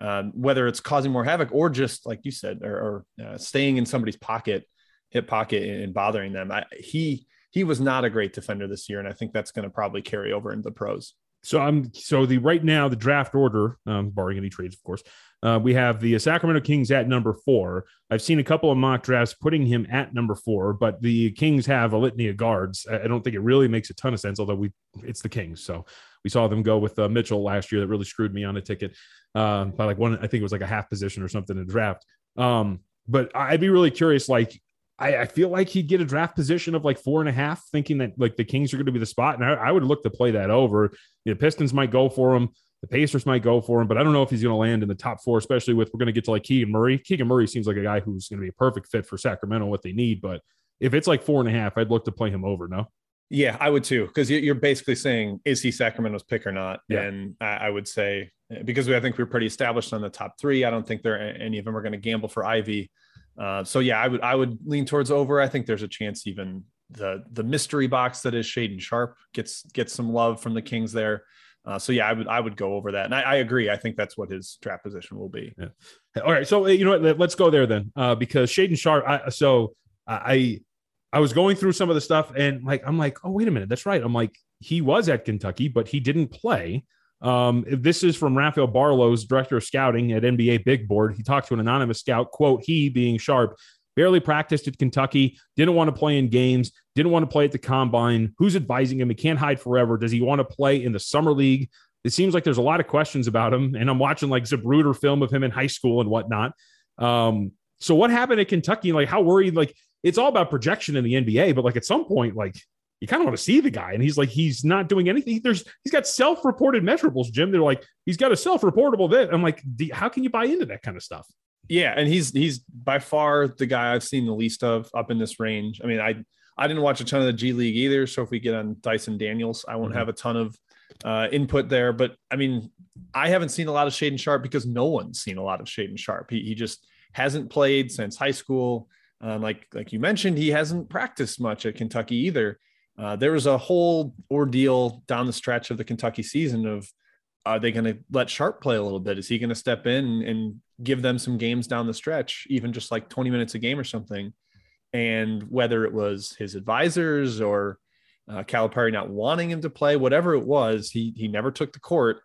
Um, whether it's causing more havoc or just like you said, or, or uh, staying in somebody's pocket, hip pocket, and bothering them. I, he he was not a great defender this year, and I think that's going to probably carry over into the pros. So I'm so the right now the draft order, um, barring any trades, of course. Uh, we have the Sacramento Kings at number four. I've seen a couple of mock drafts putting him at number four, but the Kings have a litany of guards. I don't think it really makes a ton of sense, although we it's the Kings, so we saw them go with uh, Mitchell last year. That really screwed me on a ticket uh, by like one. I think it was like a half position or something in the draft. Um, but I'd be really curious, like I, I feel like he'd get a draft position of like four and a half, thinking that like the Kings are going to be the spot. And I, I would look to play that over. The Pistons might go for him. The Pacers might go for him, but I don't know if he's going to land in the top four, especially with we're going to get to like Keegan Murray. Keegan Murray seems like a guy who's going to be a perfect fit for Sacramento, what they need. But if it's like four and a half, I'd look to play him over. No, Yeah, I would too, because you're basically saying is he Sacramento's pick or not? Yeah. And I I would say eh, because we, I think we're pretty established on the top three. I don't think there any of them are going to gamble for Ivey. Uh, so yeah, I would I would lean towards over. I think there's a chance even the the mystery box that is Shaedon Sharpe gets gets some love from the Kings there. Uh, so yeah, I would I would go over that, and I, I, agree. I think that's what his draft position will be. Yeah. All right, so you know what? Let's go there then, uh, because Shaedon Sharpe. I, so I I was going through some of the stuff, and like I'm like, oh wait a minute, that's right. I'm like, he was at Kentucky, but he didn't play. Um, this is from Rafael Barlowe's director of scouting at NBA Big Board. He talked to an anonymous scout. Quote: He being Sharpe, barely practiced at Kentucky, didn't want to play in games, didn't want to play at the combine. Who's advising him? He can't hide forever. Does he want to play in the summer league? It seems like there's a lot of questions about him. And I'm watching like Zapruder film of him in high school and whatnot. Um, so what happened at Kentucky? Like how worried, like it's all about projection in the NBA, but like at some point, like you kind of want to see the guy. And he's like, he's not doing anything. There's he's got self-reported measurables, Jim. They're like, he's got a self-reportable this. I'm like, how can you buy into that kind of stuff? Yeah, and he's he's by far the guy I've seen the least of up in this range. I mean, I I didn't watch a ton of the G League either. So if we get on Dyson Daniels, I won't mm-hmm. have a ton of uh, input there. But I mean, I haven't seen a lot of Shaedon Sharpe because no one's seen a lot of Shaedon Sharpe. He, he just hasn't played since high school. Uh, like like you mentioned, he hasn't practiced much at Kentucky either. Uh, there was a whole ordeal down the stretch of the Kentucky season of are they going to let Sharpe play a little bit? Is he going to step in and give them some games down the stretch, even just like 20 minutes a game or something? And whether it was his advisors or uh, Calipari not wanting him to play, whatever it was, he he never took the court.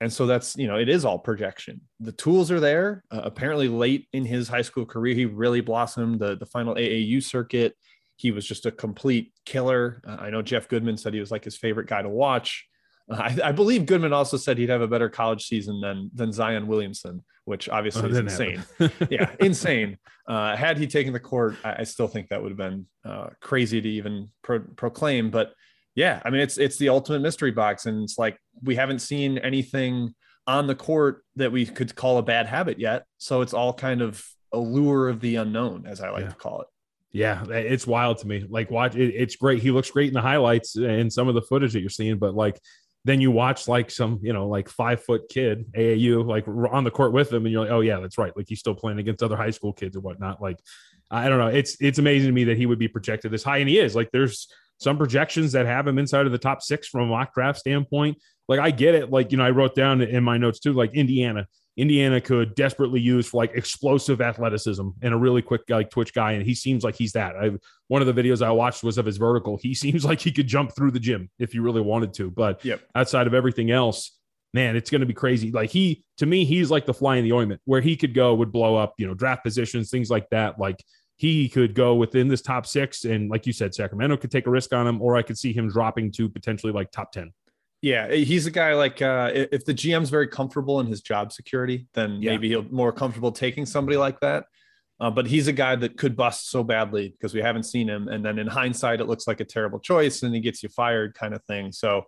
And so that's you know it is all projection. The tools are there. Uh, apparently, late in his high school career, he really blossomed. The the final AAU circuit, he was just a complete killer. Uh, I know Jeff Goodman said he was like his favorite guy to watch. Uh, I, I, believe Goodman also said he'd have a better college season than than Zion Williamson, which obviously oh, is insane. yeah, insane. Uh, had he taken the court, I, I still think that would have been uh, crazy to even pro- proclaim. But yeah, I mean, it's it's the ultimate mystery box, and it's like we haven't seen anything on the court that we could call a bad habit yet. So it's all kind of a lure of the unknown, as I like yeah. to call it. Yeah, it's wild to me. Like, watch it, it's great. He looks great in the highlights and some of the footage that you're seeing, but like then you watch like some, you know, like five foot kid AAU like on the court with him, and you're like, oh yeah, that's right. Like he's still playing against other high school kids or whatnot. Like, I don't know. It's it's amazing to me that he would be projected this high, and he is. Like, there's some projections that have him inside of the top six from a mock draft standpoint. Like, I get it. Like, you know, I wrote down in my notes too, like Indiana Indiana could desperately use for like explosive athleticism and a really quick like twitch guy, and he seems like he's that. I one of the videos I watched was of his vertical. He seems like he could jump through the gym if he really wanted to. But yep. outside of everything else, man, it's going to be crazy. Like he to me, he's like the fly in the ointment. Where he could go would blow up, you know, draft positions, things like that. Like he could go within this top six, and like you said, Sacramento could take a risk on him, or I could see him dropping to potentially like top ten. Yeah, he's a guy like uh, if the GM's very comfortable in his job security, then yeah. maybe he'll more comfortable taking somebody like that. Uh, but he's a guy that could bust so badly because we haven't seen him, and then in hindsight, it looks like a terrible choice, and he gets you fired, kind of thing. So,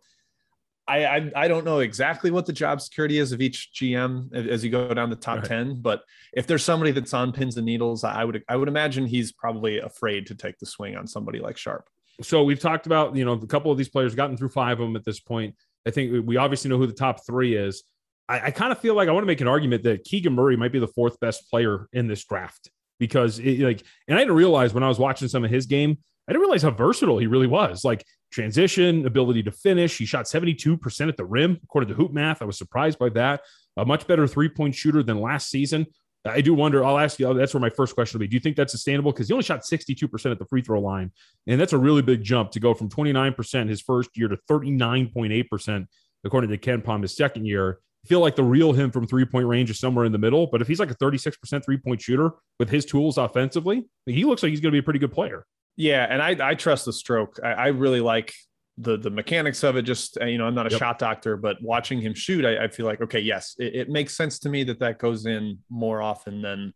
I, I, I don't know exactly what the job security is of each GM as you go down the top right. ten, but if there's somebody that's on pins and needles, I would I would imagine he's probably afraid to take the swing on somebody like Sharpe so we've talked about you know a couple of these players gotten through five of them at this point i think we obviously know who the top three is. I, I kind of feel like i want to make an argument that keegan murray might be the fourth best player in this draft because it, like and i didn't realize when i was watching some of his game i didn't realize how versatile he really was. Like transition ability to finish he shot 72% at the rim according to hoop math i was surprised by that. A much better three point shooter than last season I do wonder. I'll ask you. That's where my first question will be. Do you think that's sustainable? Because he only shot 62% at the free throw line, and that's a really big jump to go from 29% his first year to 39.8% according to KenPom his second year. I feel like the real him from three point range is somewhere in the middle. But if he's like a 36% three point shooter with his tools offensively, he looks like he's going to be a pretty good player. Yeah, and I I trust the stroke. I, I really like the the mechanics of it just uh, you know i'm not a yep. shot doctor but watching him shoot i, I feel like okay yes it, it, makes sense to me that that goes in more often than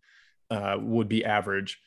uh, would be average.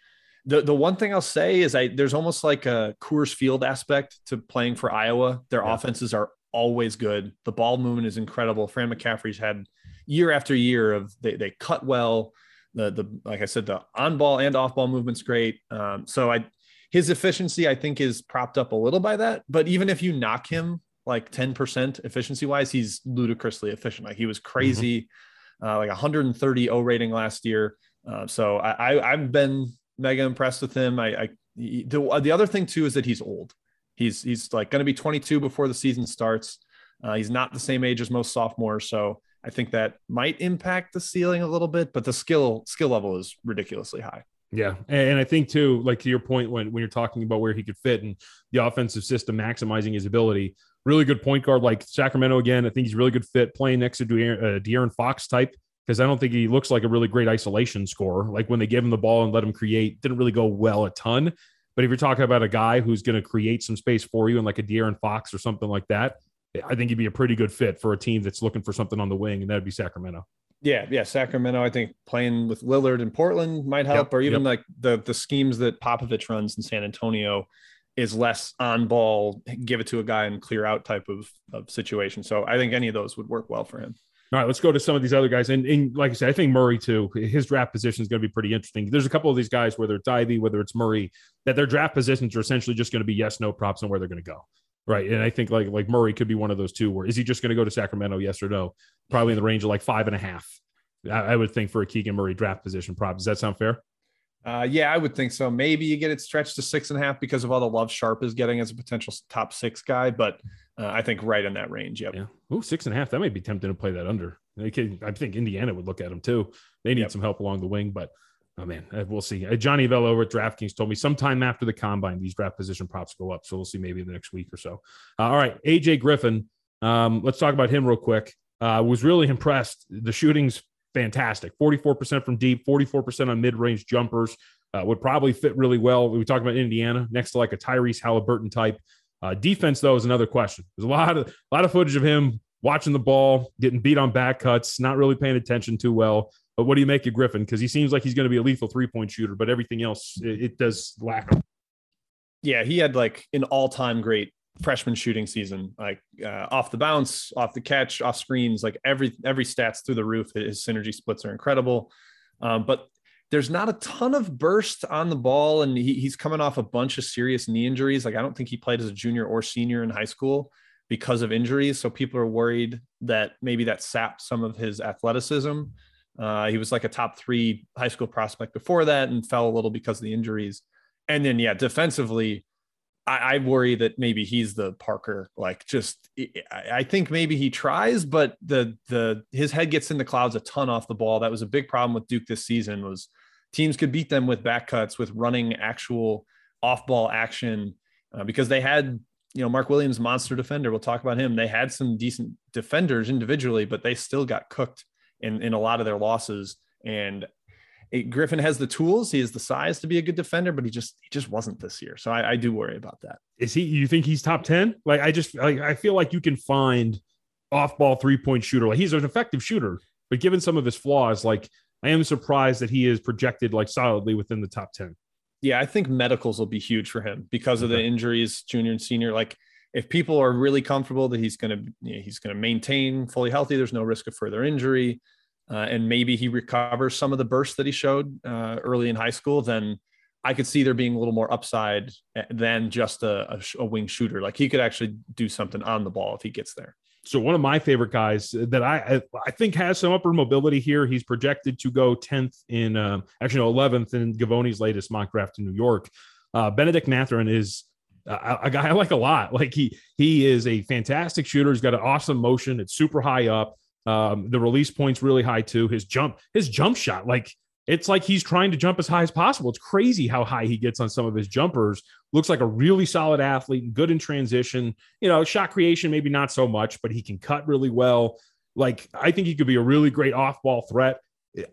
The the one thing i'll say is i there's almost like a coors field aspect to playing for iowa. Their yeah. offenses are always good. The ball movement is incredible. Fran McCaffery's had year after year of they, they cut well. The the like i said the on ball and off ball movement's great. Um, so i his efficiency, I think, is propped up a little by that. But even if you knock him like 10% efficiency wise, he's ludicrously efficient. Like he was crazy, mm-hmm. uh, like 130 O rating last year. Uh, so I, I have been mega impressed with him. I, I the the other thing too is that he's old. He's he's like going to be 22 before the season starts. Uh, he's not the same age as most sophomores, so I think that might impact the ceiling a little bit. But the skill skill level is ridiculously high. Yeah, and I think too, like to your point when when you're talking about where he could fit and the offensive system maximizing his ability, really good point guard like Sacramento again. I think he's a really good fit playing next to De'Aaron, uh, De'Aaron Fox type because I don't think he looks like a really great isolation scorer. Like when they gave him the ball and let him create, didn't really go well a ton. But if you're talking about a guy who's going to create some space for you and like a De'Aaron Fox or something like that, I think he'd be a pretty good fit for a team that's looking for something on the wing, and that'd be Sacramento. Yeah, yeah, Sacramento. I think playing with Lillard in Portland might help, yep, or even yep. like the the schemes that Popovich runs in San Antonio is less on ball, give it to a guy and clear out type of, of situation. So I think any of those would work well for him. All right, let's go to some of these other guys. And, and like I said, I think Murray too, his draft position is going to be pretty interesting. There's a couple of these guys, whether it's Ivey, whether it's Murray, that their draft positions are essentially just going to be yes, no props on where they're going to go. Right. And I think like like Murray could be one of those two where is he just going to go to Sacramento, yes or no? Probably in the range of like five and a half. I, I would think for a Keegan Murray draft position prop. Does that sound fair? Uh, yeah, I would think so. Maybe you get it stretched to six and a half because of all the love Sharpe is getting as a potential top six guy, but uh, I think right in that range. Yep. Yeah. Oh, six and a half. That might be tempting to play that under. I think Indiana would look at him too. They need yep. some help along the wing, but oh man, uh, we'll see. Uh, Johnny Avello over at DraftKings told me sometime after the combine, these draft position props go up. So we'll see maybe in the next week or so. Uh, all right. AJ Griffin. Um, let's talk about him real quick. Uh, was really impressed. The shooting's fantastic 44% from deep, 44% on mid range jumpers. Uh, would probably fit really well. We talk about Indiana next to like a Tyrese Halliburton type. Uh, defense, though, is another question. There's a lot of a lot of footage of him watching the ball, getting beat on back cuts, not really paying attention too well. But what do you make of Griffin? Because he seems like he's going to be a lethal three point shooter, but everything else it, it does lack. Yeah, he had like an all time great freshman shooting season, like uh, off the bounce, off the catch, off screens, like every every stats through the roof. His synergy splits are incredible, um, but there's not a ton of burst on the ball, and he, he's coming off a bunch of serious knee injuries. Like I don't think he played as a junior or senior in high school because of injuries. So people are worried that maybe that sapped some of his athleticism. Uh, he was like a top three high school prospect before that and fell a little because of the injuries. And then, yeah, defensively, I, I, worry that maybe he's the Parker. Like, just I think maybe he tries, but the the his head gets in the clouds a ton off the ball. That was a big problem with Duke this season. Was teams could beat them with back cuts, with running actual off ball action, uh, because they had you know Mark Williams, monster defender. We'll talk about him. They had some decent defenders individually, but they still got cooked in in a lot of their losses. And it, Griffin has the tools. He has the size to be a good defender, but he just he just wasn't this year. So I, I do worry about that. Is he? You think he's top ten? Like I just like I feel like you can find off ball three point shooter. Like he's an effective shooter, but given some of his flaws, like I am surprised that he is projected like solidly within the top ten. Yeah, I think medicals will be huge for him because of the injuries, junior and senior. Like if people are really comfortable that he's going to you know, he's going to maintain fully healthy, there's no risk of further injury uh, and maybe he recovers some of the bursts that he showed uh, early in high school, then I could see there being a little more upside eh, than just a, a, a, wing shooter. Like he could actually do something on the ball if he gets there. So one of my favorite guys that I I think has some upper mobility here. He's projected to go tenth in uh, actually no eleventh in Givony's latest mock draft in New York. Uh, Bennedict Mathurin is a, a guy I like a lot. Like he he is a fantastic shooter. He's got an awesome motion. It's super high up. Um, the release point's really high too. His jump, his jump shot, like it's like he's trying to jump as high as possible. It's crazy how high he gets on some of his jumpers. Looks like a really solid athlete, good in transition. You know, shot creation maybe not so much, but he can cut really well. Like I think he could be a really great off-ball threat.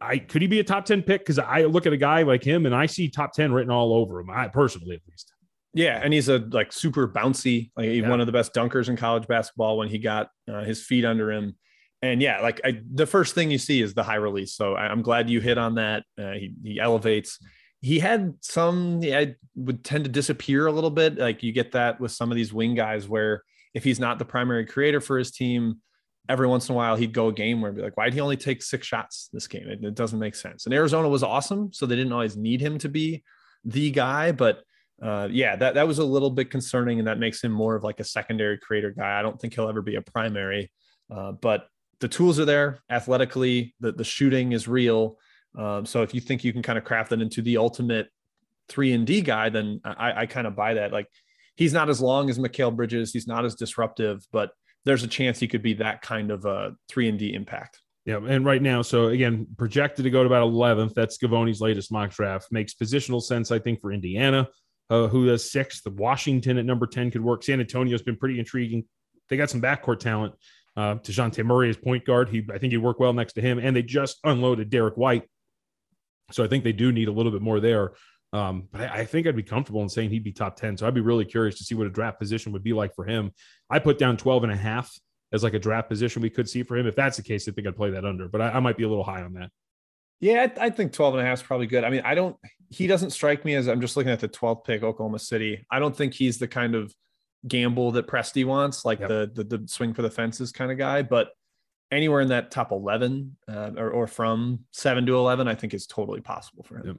I could he be a top 10 pick? Because I look at a guy like him and I see top 10 written all over him. I personally at least. Yeah, and he's a like super bouncy, like yeah. one of the best dunkers in college basketball when he got uh, his feet under him and yeah, like I, the first thing you see is the high release. So I'm glad you hit on that. Uh, he, he elevates. He had some, yeah, would tend to disappear a little bit. Like you get that with some of these wing guys where if he's not the primary creator for his team, every once in a while he'd go a game where be like, why did he only take six shots this game? It, it, doesn't make sense. And Arizona was awesome. So they didn't always need him to be the guy, but uh, yeah, that, that was a little bit concerning. And that makes him more of like a secondary creator guy. I don't think he'll ever be a primary, uh, but the tools are there athletically, the, the shooting is real. Um, so if you think you can kind of craft that into the ultimate three and D guy, then I, I kind of buy that. Like he's not as long as Mikal Bridges, he's not as disruptive, but there's a chance he could be that kind of a three and D impact. Yeah, and right now, so again, projected to go to about 11th. That's Givony's latest mock draft. Makes positional sense, I think, for Indiana, uh, who has sixth. Washington at number 10 could work. San Antonio's been pretty intriguing. They got some backcourt talent. Uh, Dejounte Murray is point guard. He, I think he'd work well next to him. And they just unloaded Derrick White. So I think they do need a little bit more there. Um, but I, I, think I'd be comfortable in saying he'd be top 10. So I'd be really curious to see what a draft position would be like for him. I put down 12 and a half as like a draft position we could see for him. If that's the case, I think I'd play that under, but I, I might be a little high on that. Yeah, I, I, think 12 and a half is probably good. I mean, I don't, he doesn't strike me as I'm just looking at the 12th pick, Oklahoma City. I don't think he's the kind of gamble that Presti wants, like yep. the, the, the swing for the fences kind of guy, but anywhere in that top 11 uh, or, or from seven to 11, I think is totally possible for him. Yep.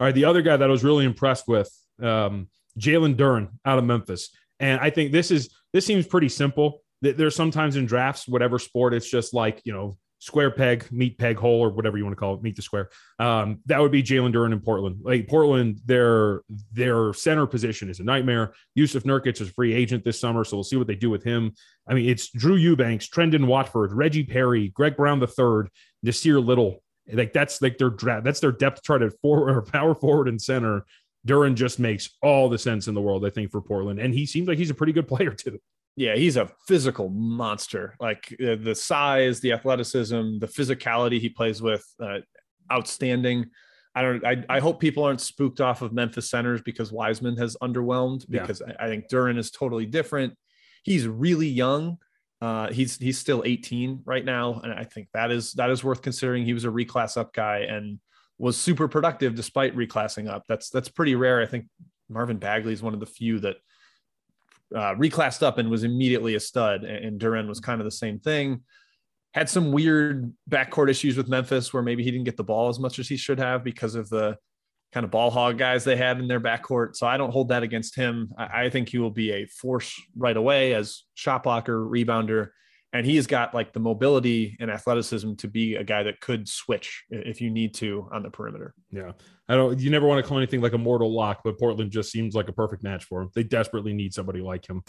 All right. The other guy that I was really impressed with, um, Jalen Duren out of Memphis. And I think this is, this seems pretty simple there's sometimes in drafts, whatever sport, it's just like, you know, square peg, meet peg hole, or whatever you want to call it, meet the square. Um, that would be Jalen Duren in Portland. Like Portland, their their center position is a nightmare. Jusuf Nurkic is a free agent this summer, so we'll see what they do with him. I mean, it's Drew Eubanks, Trendon Watford, Reggie Perry, Greg Brown the third, Nassir Little. Like that's like their draft. That's their depth chart at four or power forward and center. Duren just makes all the sense in the world, I think, for Portland, and he seems like he's a pretty good player too yeah, he's a physical monster. Like uh, the size, the athleticism, the physicality he plays with, uh, outstanding. I don't. I, I hope people aren't spooked off of Memphis centers because Wiseman has underwhelmed. Because yeah. I, I, think Duren is totally different. He's really young. Uh, he's he's still 18 right now, and I think that is that is worth considering. He was a reclass up guy and was super productive despite reclassing up. That's that's pretty rare. I think Marvin Bagley is one of the few that uh, reclassed up and was immediately a stud. And Duren was kind of the same thing. Had some weird backcourt issues with Memphis where maybe he didn't get the ball as much as he should have because of the kind of ball hog guys they had in their backcourt. So I don't hold that against him. I, I think he will be a force right away as shot blocker, rebounder, and he's got like the mobility and athleticism to be a guy that could switch if you need to on the perimeter. Yeah. I don't you never want to call anything like a mortal lock, but Portland just seems like a perfect match for him. They desperately need somebody like him.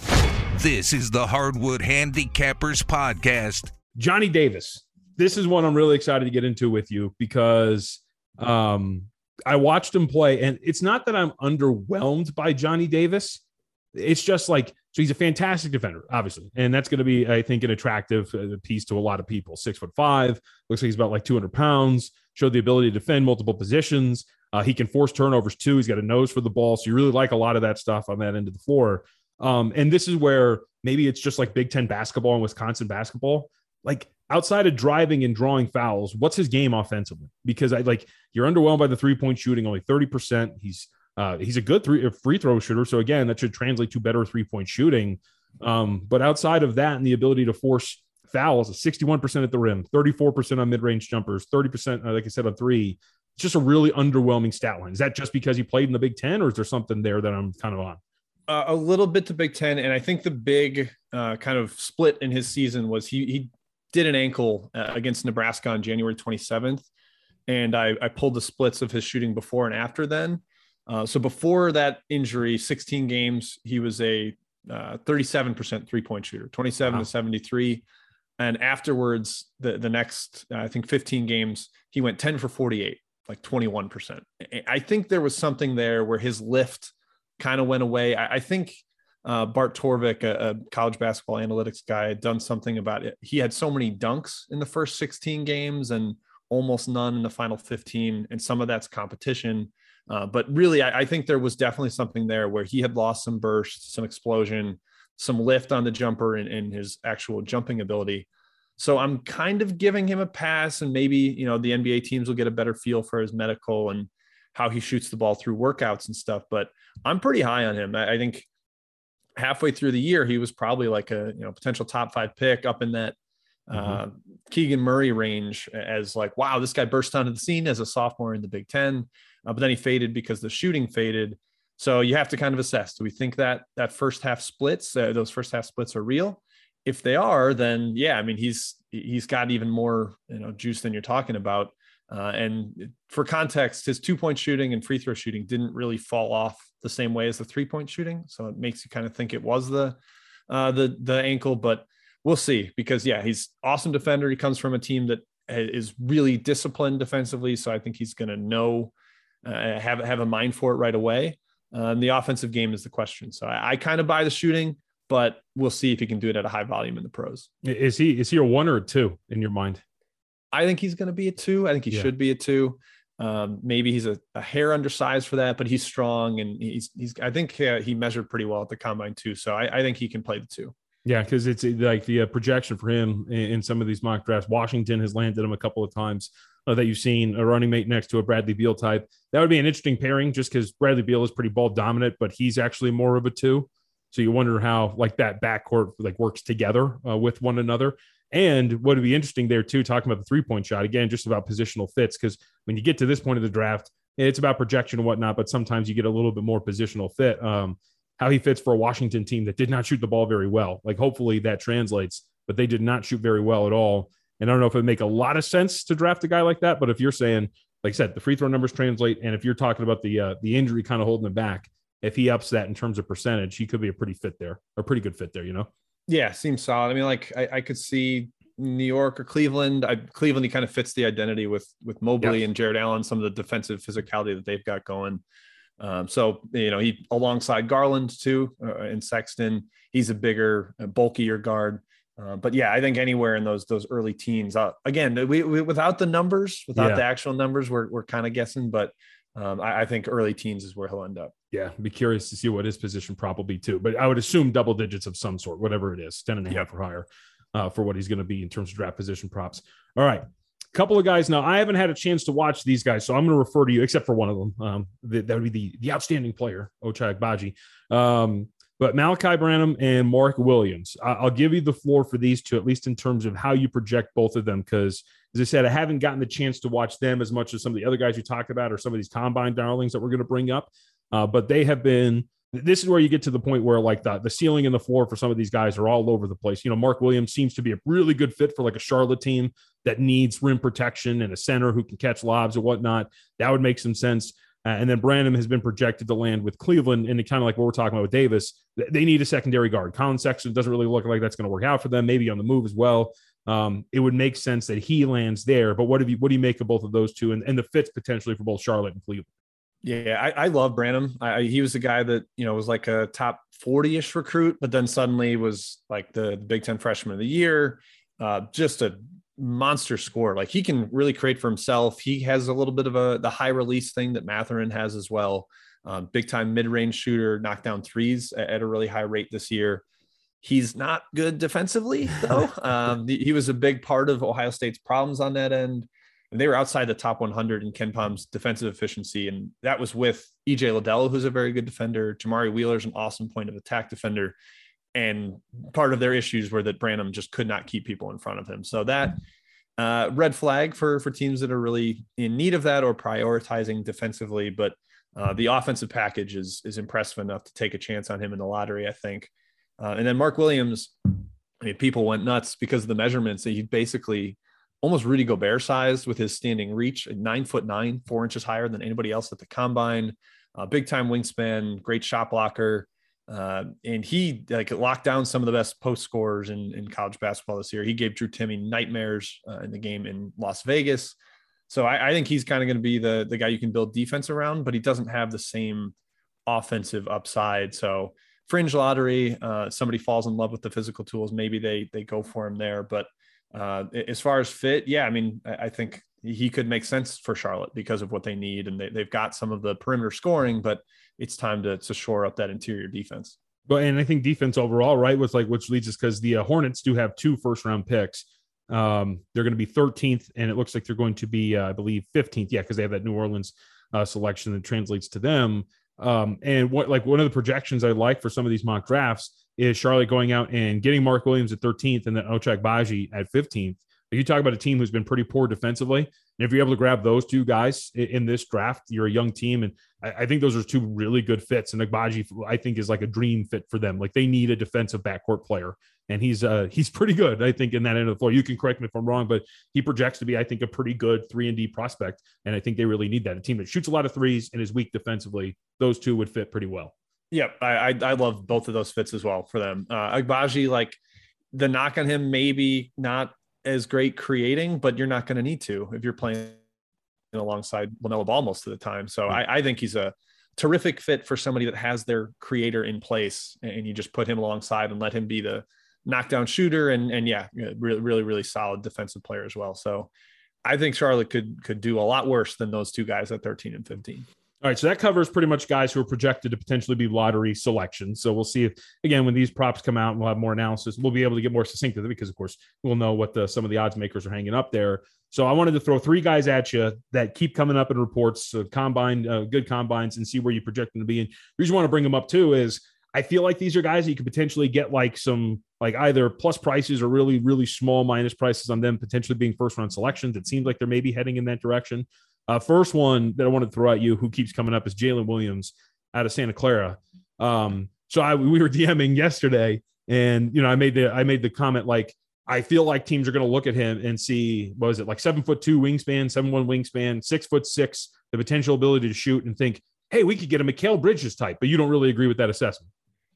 This is the Hardwood Handicappers podcast. Johnny Davis. This is one I'm really excited to get into with you because um I watched him play and it's not that I'm underwhelmed by Johnny Davis. It's just like so he's a fantastic defender, obviously, and that's going to be, I think, an attractive uh, piece to a lot of people. Six foot five, looks like he's about like 200 pounds. Showed the ability to defend multiple positions. Uh, he can force turnovers too. He's got a nose for the ball, so you really like a lot of that stuff on that end of the floor. Um, and this is where maybe it's just like Big Ten basketball and Wisconsin basketball. Like outside of driving and drawing fouls, what's his game offensively? Because I like you're underwhelmed by the three point shooting, only 30%. He's uh, he's a good three free throw shooter, so again, that should translate to better three point shooting. Um, but outside of that, and the ability to force fouls, 61% at the rim, 34% on mid range jumpers, 30%, uh, like I said, on three. It's just a really underwhelming stat line. Is that just because he played in the Big Ten, or is there something there that I'm kind of on? Uh, a little bit to Big Ten, and I think the big uh, kind of split in his season was he he did an ankle uh, against Nebraska on January 27th, and I, I pulled the splits of his shooting before and after then. Uh, so before that injury, 16 games, he was a uh, 37% three point shooter, 27 wow. to 73. And afterwards, the, the next, uh, I think 15 games, he went 10 for 48, like 21%. I think there was something there where his lift kind of went away. I, I think uh, Bart Torvik, a, a, college basketball analytics guy, had done something about it. He had so many dunks in the first 16 games and almost none in the final 15. And some of that's competition. Uh, but really, I, I, think there was definitely something there where he had lost some burst, some explosion, some lift on the jumper and, and his actual jumping ability. So I'm kind of giving him a pass, and maybe you know the NBA teams will get a better feel for his medical and how he shoots the ball through workouts and stuff. But I'm pretty high on him. I, I think halfway through the year he was probably like a you know potential top five pick up in that mm-hmm. uh, Keegan Murray range as like wow this guy burst onto the scene as a sophomore in the Big Ten uh, but then he faded because the shooting faded. So you have to kind of assess: Do we think that that first half splits, uh, those first half splits, are real? If they are, then yeah, I mean he's he's got even more you know juice than you're talking about. Uh, and for context, his two point shooting and free throw shooting didn't really fall off the same way as the three point shooting. So it makes you kind of think it was the uh, the the ankle, but we'll see because yeah, he's awesome defender. He comes from a team that is really disciplined defensively, so I think he's going to know uh, have have a mind for it right away. Um, the offensive game is the question. So I, I kind of buy the shooting, but we'll see if he can do it at a high volume in the pros. Is he is he a one or a two in your mind? I think he's going to be a two. I think he yeah. should be a two. Um, maybe he's a, a, hair undersized for that, but he's strong and he's he's. I think uh, he measured pretty well at the combine too. So I, I think he can play the two. Yeah, because it's like the uh, projection for him in, some of these mock drafts. Washington has landed him a couple of times uh, that you've seen a running mate next to a Bradley Beal type. That would be an interesting pairing, just because Bradley Beal is pretty ball dominant, but he's actually more of a two. So you wonder how like that backcourt like works together uh, with one another. And what would be interesting there too, talking about the three point shot again, just about positional fits, because when you get to this point of the draft, it's about projection and whatnot, but sometimes you get a little bit more positional fit. Um, how he fits for a Washington team that did not shoot the ball very well. Like hopefully that translates, but they did not shoot very well at all. And I don't know if it would make a lot of sense to draft a guy like that, but if you're saying, like I said, the free throw numbers translate, and if you're talking about the uh, the injury kind of holding him back, if he ups that in terms of percentage, he could be a pretty fit there, a pretty good fit there, you know? Yeah, seems solid. I mean, like I, I could see New York or Cleveland. I, Cleveland, he kind of fits the identity with with Mobley and Jarrett Allen, some of the defensive physicality that they've got going. Um, so you know, he alongside Garland too, uh, and Sexton, he's a bigger, uh, bulkier guard. Uh, but yeah, I think anywhere in those those early teens. Uh, again, we, we, without the numbers, without yeah. the actual numbers, we're we're kind of guessing. But um, I, I, think early teens is where he'll end up. Yeah, be curious to see what his position probably too. But I would assume double digits of some sort, whatever it is, 10 and a half or higher uh, for what he's going to be in terms of draft position props. All right. Couple of guys now. I haven't had a chance to watch these guys, so I'm going to refer to you, except for one of them. Um, that, would be the the outstanding player, Ochai Agbaji. Um, but Malachi Branham and Mark Williams, I'll give you the floor for these two, at least in terms of how you project both of them. Because, as I said, I haven't gotten the chance to watch them as much as some of the other guys you talked about or some of these combine darlings that we're going to bring up. Uh, but they have been this is where you get to the point where like the, the ceiling and the floor for some of these guys are all over the place. You know, Mark Williams seems to be a really good fit for like a Charlotte team that needs rim protection and a center who can catch lobs and whatnot. That would make some sense. Uh, and then Branham has been projected to land with Cleveland, and kind of like what we're talking about with Davis, they need a secondary guard. Collin Sexton doesn't really look like that's going to work out for them. Maybe on the move as well. Um, it would make sense that he lands there. But what do you what do you make of both of those two and, and the fits potentially for both Charlotte and Cleveland? Yeah, I, I love Branham. I, he was the guy that you know was like a top forty-ish recruit, but then suddenly was like the, the Big Ten Freshman of the Year. Uh, just a monster score. Like he can really create for himself. He has a little bit of a the high release thing that Mathurin has as well. Um, big time mid range shooter, knock down threes at, at, a really high rate this year. He's not good defensively though. um, he was a big part of Ohio State's problems on that end and they were outside the top 100 in KenPom's defensive efficiency. And that was with EJ Liddell, who's a very good defender. Jamari Wheeler's an awesome point of attack defender. And part of their issues were that Branham just could not keep people in front of him. So that uh, red flag for for teams that are really in need of that or prioritizing defensively. But uh, the offensive package is is impressive enough to take a chance on him in the lottery, I think. Uh, and then Mark Williams, I mean, people went nuts because of the measurements. That he basically almost Rudy Gobert sized with his standing reach, nine foot nine, four inches higher than anybody else at the combine. Uh, big time wingspan, great shot blocker. Uh, and he like locked down some of the best post scorers in, in college basketball this year. He gave Drew Timme nightmares uh, in the game in Las Vegas. So I, I think he's kind of going to be the the guy you can build defense around, but he doesn't have the same offensive upside. So fringe lottery, uh, somebody falls in love with the physical tools, maybe they they go for him there. But uh, as far as fit, yeah, I mean, I think he could make sense for Charlotte because of what they need, and they, they've got some of the perimeter scoring, but it's time to, to shore up that interior defense. But and I think defense overall, right, was like which leads us because the uh, Hornets do have two first round picks. Um, they're going to be 13th, and it looks like they're going to be, uh, I believe, 15th. Yeah, because they have that New Orleans uh, selection that translates to them. Um, and what like one of the projections I like for some of these mock drafts is Charlotte going out and getting Mark Williams at 13th and then Ochai Agbaji at 15th. You talk about a team who's been pretty poor defensively, And if you're able to grab those two guys in this draft, you're a young team. And I, think those are two really good fits. And Agbaji, I think, is like a dream fit for them. Like they need a defensive backcourt player. And he's uh he's pretty good, I think, in that end of the floor. You can correct me if I'm wrong, but he projects to be, I think, a pretty good three and D prospect. And I think they really need that. A team that shoots a lot of threes and is weak defensively, those two would fit pretty well. Yep, I, I, I love both of those fits as well for them. Uh, Agbaji, like the knock on him, maybe not as great creating, but you're not going to need to if you're playing alongside LaMelo Ball most of the time. So hmm. I, I think he's a terrific fit for somebody that has their creator in place, and you just put him alongside and let him be the knockdown shooter, and and yeah, really really really solid defensive player as well. So I think Charlotte could could do a lot worse than those two guys at 13 and 15. All right, so that covers pretty much guys who are projected to potentially be lottery selections. So we'll see if, again, when these props come out and we'll have more analysis, we'll be able to get more succinct with it because, of course, we'll know what the, some of the odds makers are hanging up there. So I wanted to throw three guys at you that keep coming up in reports, of combine, uh, good combines, and see where you project them to be. And the reason I want to bring them up too is I feel like these are guys you could potentially get like some like either plus prices or really really small minus prices on them potentially being first round selections. It seems like they're maybe heading in that direction. Uh, first one that I wanted to throw at you, who keeps coming up, is Jalen Williams out of Santa Clara. Um, so I we were DMing yesterday, and you know I made the I made the comment like I feel like teams are going to look at him and see what was it like seven foot two wingspan, seven one wingspan, six foot six, the potential ability to shoot, and think, hey, we could get a Mikal Bridges type. But you don't really agree with that assessment.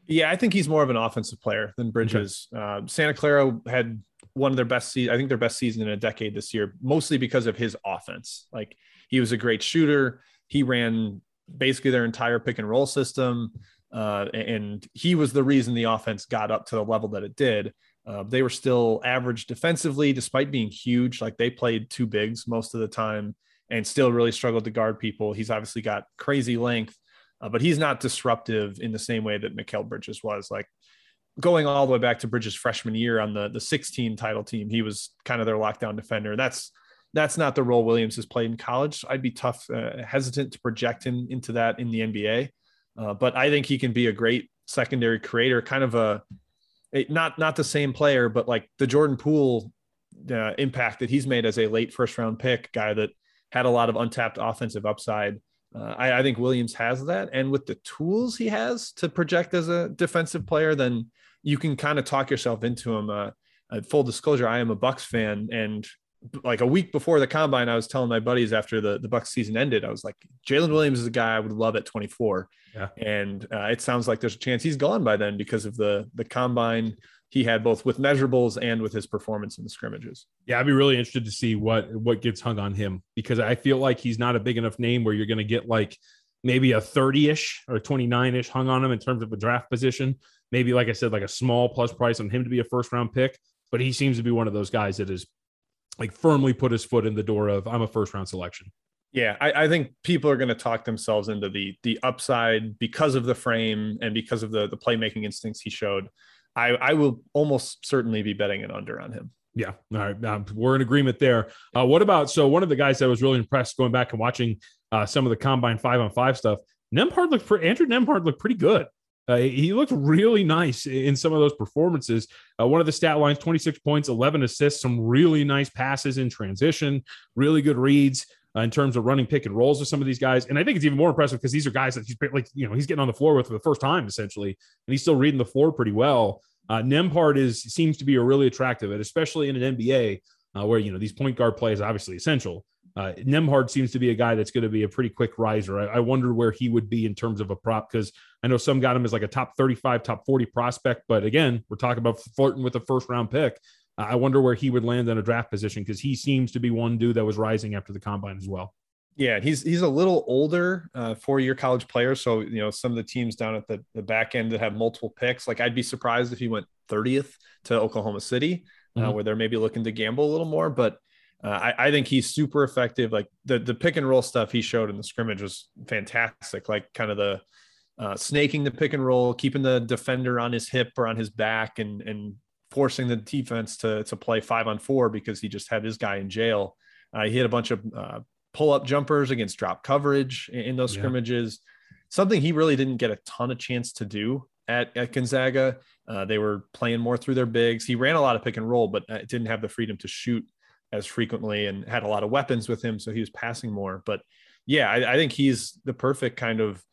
Yeah, I think he's more of an offensive player than Bridges. Okay. Uh, Santa Clara had one of their best season, I think their best season in a decade this year, mostly because of his offense. Like he was a great shooter. He ran basically their entire pick and roll system. Uh, and he was the reason the offense got up to the level that it did. Uh, they were still average defensively, despite being huge. Like they played two bigs most of the time and still really struggled to guard people. He's obviously got crazy length, uh, but he's not disruptive in the same way that Mikal Bridges was. Like going all the way back to Bridges' freshman year on the the 16 title team, he was kind of their lockdown defender. That's that's not the role Williams has played in college. I'd be tough, uh, hesitant to project him into that in the NBA. Uh, but I think he can be a great secondary creator, kind of a, not not the same player, but like the Jordan Poole uh, impact that he's made as a late first round pick guy that had a lot of untapped offensive upside. Uh, I, I, think Williams has that, and with the tools he has to project as a defensive player, then you can kind of talk yourself into him. Uh, full disclosure, I am a Bucks fan, and like a week before the combine, I was telling my buddies after the, the Bucks season ended, I was like, Jalen Williams is a guy I would love at 24. Yeah. And uh, it sounds like there's a chance he's gone by then because of the the combine he had both with measurables and with his performance in the scrimmages. Yeah, I'd be really interested to see what what gets hung on him because I feel like he's not a big enough name where you're going to get like maybe a 30-ish or 29-ish hung on him in terms of a draft position. Maybe like I said, like a small plus price on him to be a first round pick. But he seems to be one of those guys that is like firmly put his foot in the door of I'm a first round selection. Yeah, I, I think people are going to talk themselves into the the upside because of the frame and because of the the playmaking instincts he showed. I, I will almost certainly be betting an under on him. Yeah. All right. Um, we're in agreement there. Uh, what about so one of the guys that was really impressed going back and watching uh, some of the combine five on five stuff. Nembhard looked for Andrew Nembhard looked pretty good. Uh, he looked really nice in some of those performances. Uh, one of the stat lines 26 points, 11 assists, some really nice passes in transition, really good reads. Uh, in terms of running pick and rolls with some of these guys. And I think it's even more impressive because these are guys that he's like, you know, he's getting on the floor with for the first time essentially, and he's still reading the floor pretty well. Uh, Nembhard is seems to be a really attractive, and especially in an NBA uh, where you know these point guard plays obviously essential. Uh, Nembhard seems to be a guy that's going to be a pretty quick riser. I, I wonder where he would be in terms of a prop because I know some got him as like a top 35, top 40 prospect. But again, we're talking about flirting with a first round pick. Uh, I wonder where he would land in a draft position because he seems to be one dude that was rising after the combine as well. Yeah, he's he's a little older, uh, four year college player. So you know some of the teams down at the, the back end that have multiple picks. Like I'd be surprised if he went 30th to Oklahoma City, uh, mm-hmm. where they're maybe looking to gamble a little more. But uh, I, I, think he's super effective. Like the the pick and roll stuff he showed in the scrimmage was fantastic. Like kind of the uh, snaking the pick and roll, keeping the defender on his hip or on his back, and and forcing the defense to to play five on four because he just had his guy in jail. Uh, he hit a bunch of uh, pull up jumpers against drop coverage in, in those yeah. scrimmages. Something he really didn't get a ton of chance to do at, at Gonzaga. Uh, they were playing more through their bigs. He ran a lot of pick and roll, but uh, didn't have the freedom to shoot as frequently and had a lot of weapons with him, so he was passing more. But yeah, I, I think he's the perfect kind of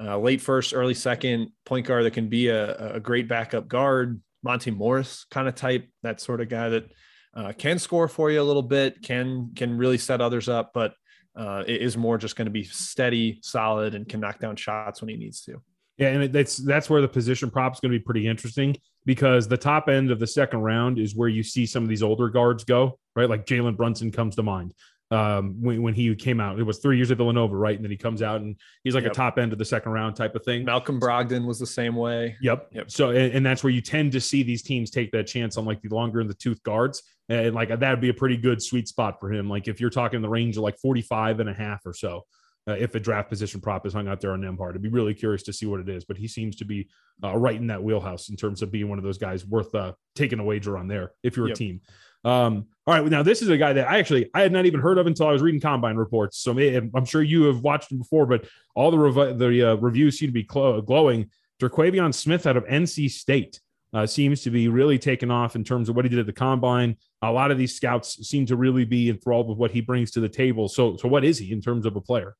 uh, late first, early second point guard that can be a, a great backup guard, Monte Morris kind of type, that sort of guy that uh, can score for you a little bit, can can really set others up, but uh, is more just going to be steady, solid, and can knock down shots when he needs to. Yeah, and that's that's where the position prop is going to be pretty interesting because the top end of the second round is where you see some of these older guards go, right? Like Jalen Brunson comes to mind um, when, when he came out. It was three years at Villanova, right? And then he comes out and he's like yep. a top end of the second round type of thing. Malcolm Brogdon was the same way. Yep. Yep. So, and, and that's where you tend to see these teams take that chance on like the longer in the tooth guards. And like that'd be a pretty good sweet spot for him. Like if you're talking the range of like 45 and a half or so. Uh, if a draft position prop is hung out there on Nembhard. I'd be really curious to see what it is, but he seems to be uh, right in that wheelhouse in terms of being one of those guys worth uh, taking a wager on there if you're yep. a team. Um, all right, now this is a guy that I actually I had not even heard of until I was reading combine reports. So I'm sure you have watched him before, but all the rev- the uh, reviews seem to be cl- glowing. Terquavion Smith out of NC State uh, seems to be really taken off in terms of what he did at the combine. A lot of these scouts seem to really be enthralled with what he brings to the table. So, so what is he in terms of a player?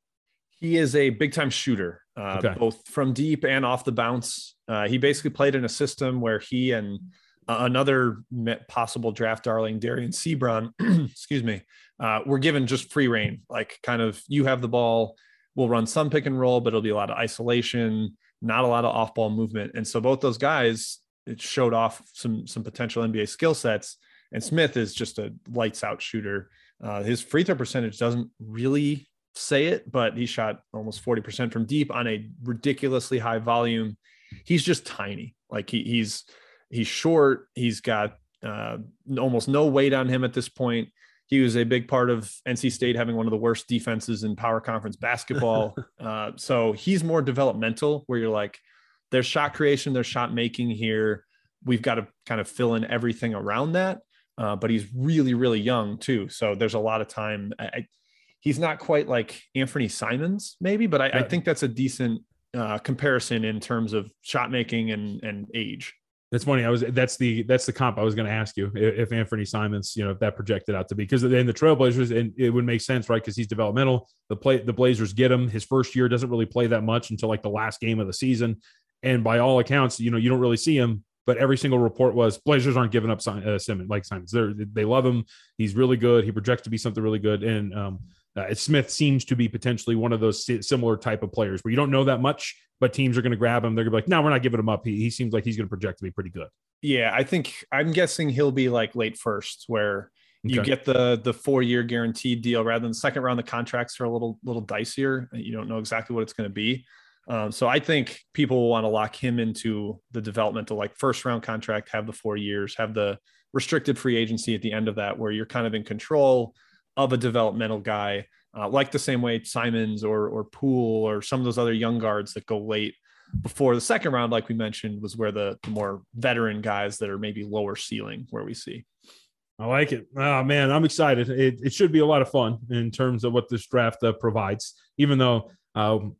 He is a big time shooter, uh, okay. both from deep and off the bounce. Uh, he basically played in a system where he and another possible draft darling, Dereon Seabron, excuse me, uh, we're given just free reign. Like, kind of, you have the ball. We'll run some pick and roll, but it'll be a lot of isolation, not a lot of off ball movement. And so both those guys, it showed off some some potential NBA skill sets. And Smith is just a lights out shooter. Uh, his free throw percentage doesn't really say it, but he shot almost 40% from deep on a ridiculously high volume. He's just tiny. Like he, he's He's short. He's got uh, almost no weight on him at this point. He was a big part of NC State having one of the worst defenses in power conference basketball. uh, so he's more developmental, where you're like, there's shot creation, there's shot making here. We've got to kind of fill in everything around that. Uh, but he's really, really young too. So there's a lot of time. I, he's not quite like Anthony Simons, maybe, but I, I think that's a decent uh, comparison in terms of shot making and, and age. That's funny. I was that's the that's the comp I was going to ask you if, Anthony Simons, you know, if that projected out to be because then the Trailblazers and it would make sense, right? Because he's developmental. The play the Blazers get him. His first year doesn't really play that much until like the last game of the season, and by all accounts, you know, you don't really see him. But every single report was Blazers aren't giving up uh, Simons like Simons. They they love him. He's really good. He projects to be something really good, and um, uh, Smith seems to be potentially one of those similar type of players where you don't know that much, but teams are going to grab him. They're going to be like, no, we're not giving him up. He, he seems like he's going to project to be pretty good. Yeah, I think I'm guessing he'll be like late first, where you okay. get the the four year guaranteed deal rather than the second round. The contracts are a little little dicier. You don't know exactly what it's going to be. Um, so I think people will want to lock him into the developmental like first round contract, have the four years, have the restricted free agency at the end of that, where you're kind of in control of a developmental guy, uh, like the same way Simons or or Poole or some of those other young guards that go late before the second round, like we mentioned, was where the, the more veteran guys that are maybe lower ceiling where we see. I like it. Oh man, I'm excited. It, it should be a lot of fun in terms of what this draft uh, provides. Even though um,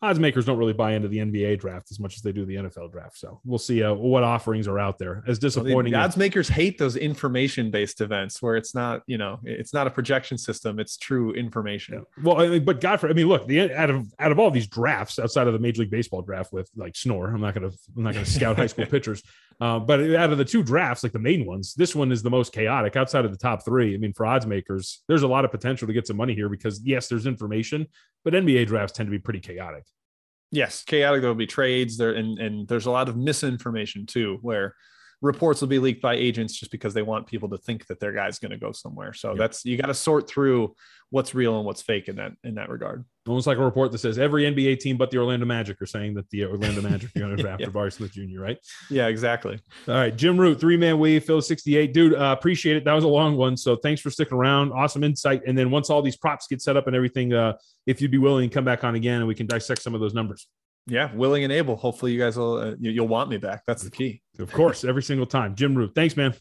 odds makers don't really buy into the NBA draft as much as they do the NFL draft. So we'll see uh, what offerings are out there. As disappointing, the odds makers hate those information based events where it's not, you know, it's not a projection system; it's true information. Yeah. Well, I mean, but Godfrey, I mean, look, the out of out of all these drafts outside of the Major League Baseball draft with like Snore, I'm not gonna I'm not gonna scout high school pitchers, uh, but out of the two drafts, like the main ones, this one is the most chaotic outside of the top three. I mean, for odds makers, there's a lot of potential to get some money here because yes, there's information, but NBA drafts tend to be pretty chaotic. Yes, chaotic. There will be trades there, and and there's a lot of misinformation too, where reports will be leaked by agents just because they want people to think that their guy's going to go somewhere. So yep. that's you got to sort through what's real and what's fake in that in that regard. Almost like a report that says every NBA team but the Orlando Magic are saying that the Orlando Magic are going to draft yeah. Smith Jr. Right? Yeah, exactly. All right, Jim Root, three man weave, Field sixty eight, dude. Uh, appreciate it. That was a long one, so thanks for sticking around. Awesome insight. And then once all these props get set up and everything, uh, if you'd be willing, to come back on again and we can dissect some of those numbers yeah, willing and able. Hopefully, you guys will uh, you'll want me back. That's the key. Of course, every single time. Jim Root, thanks, man.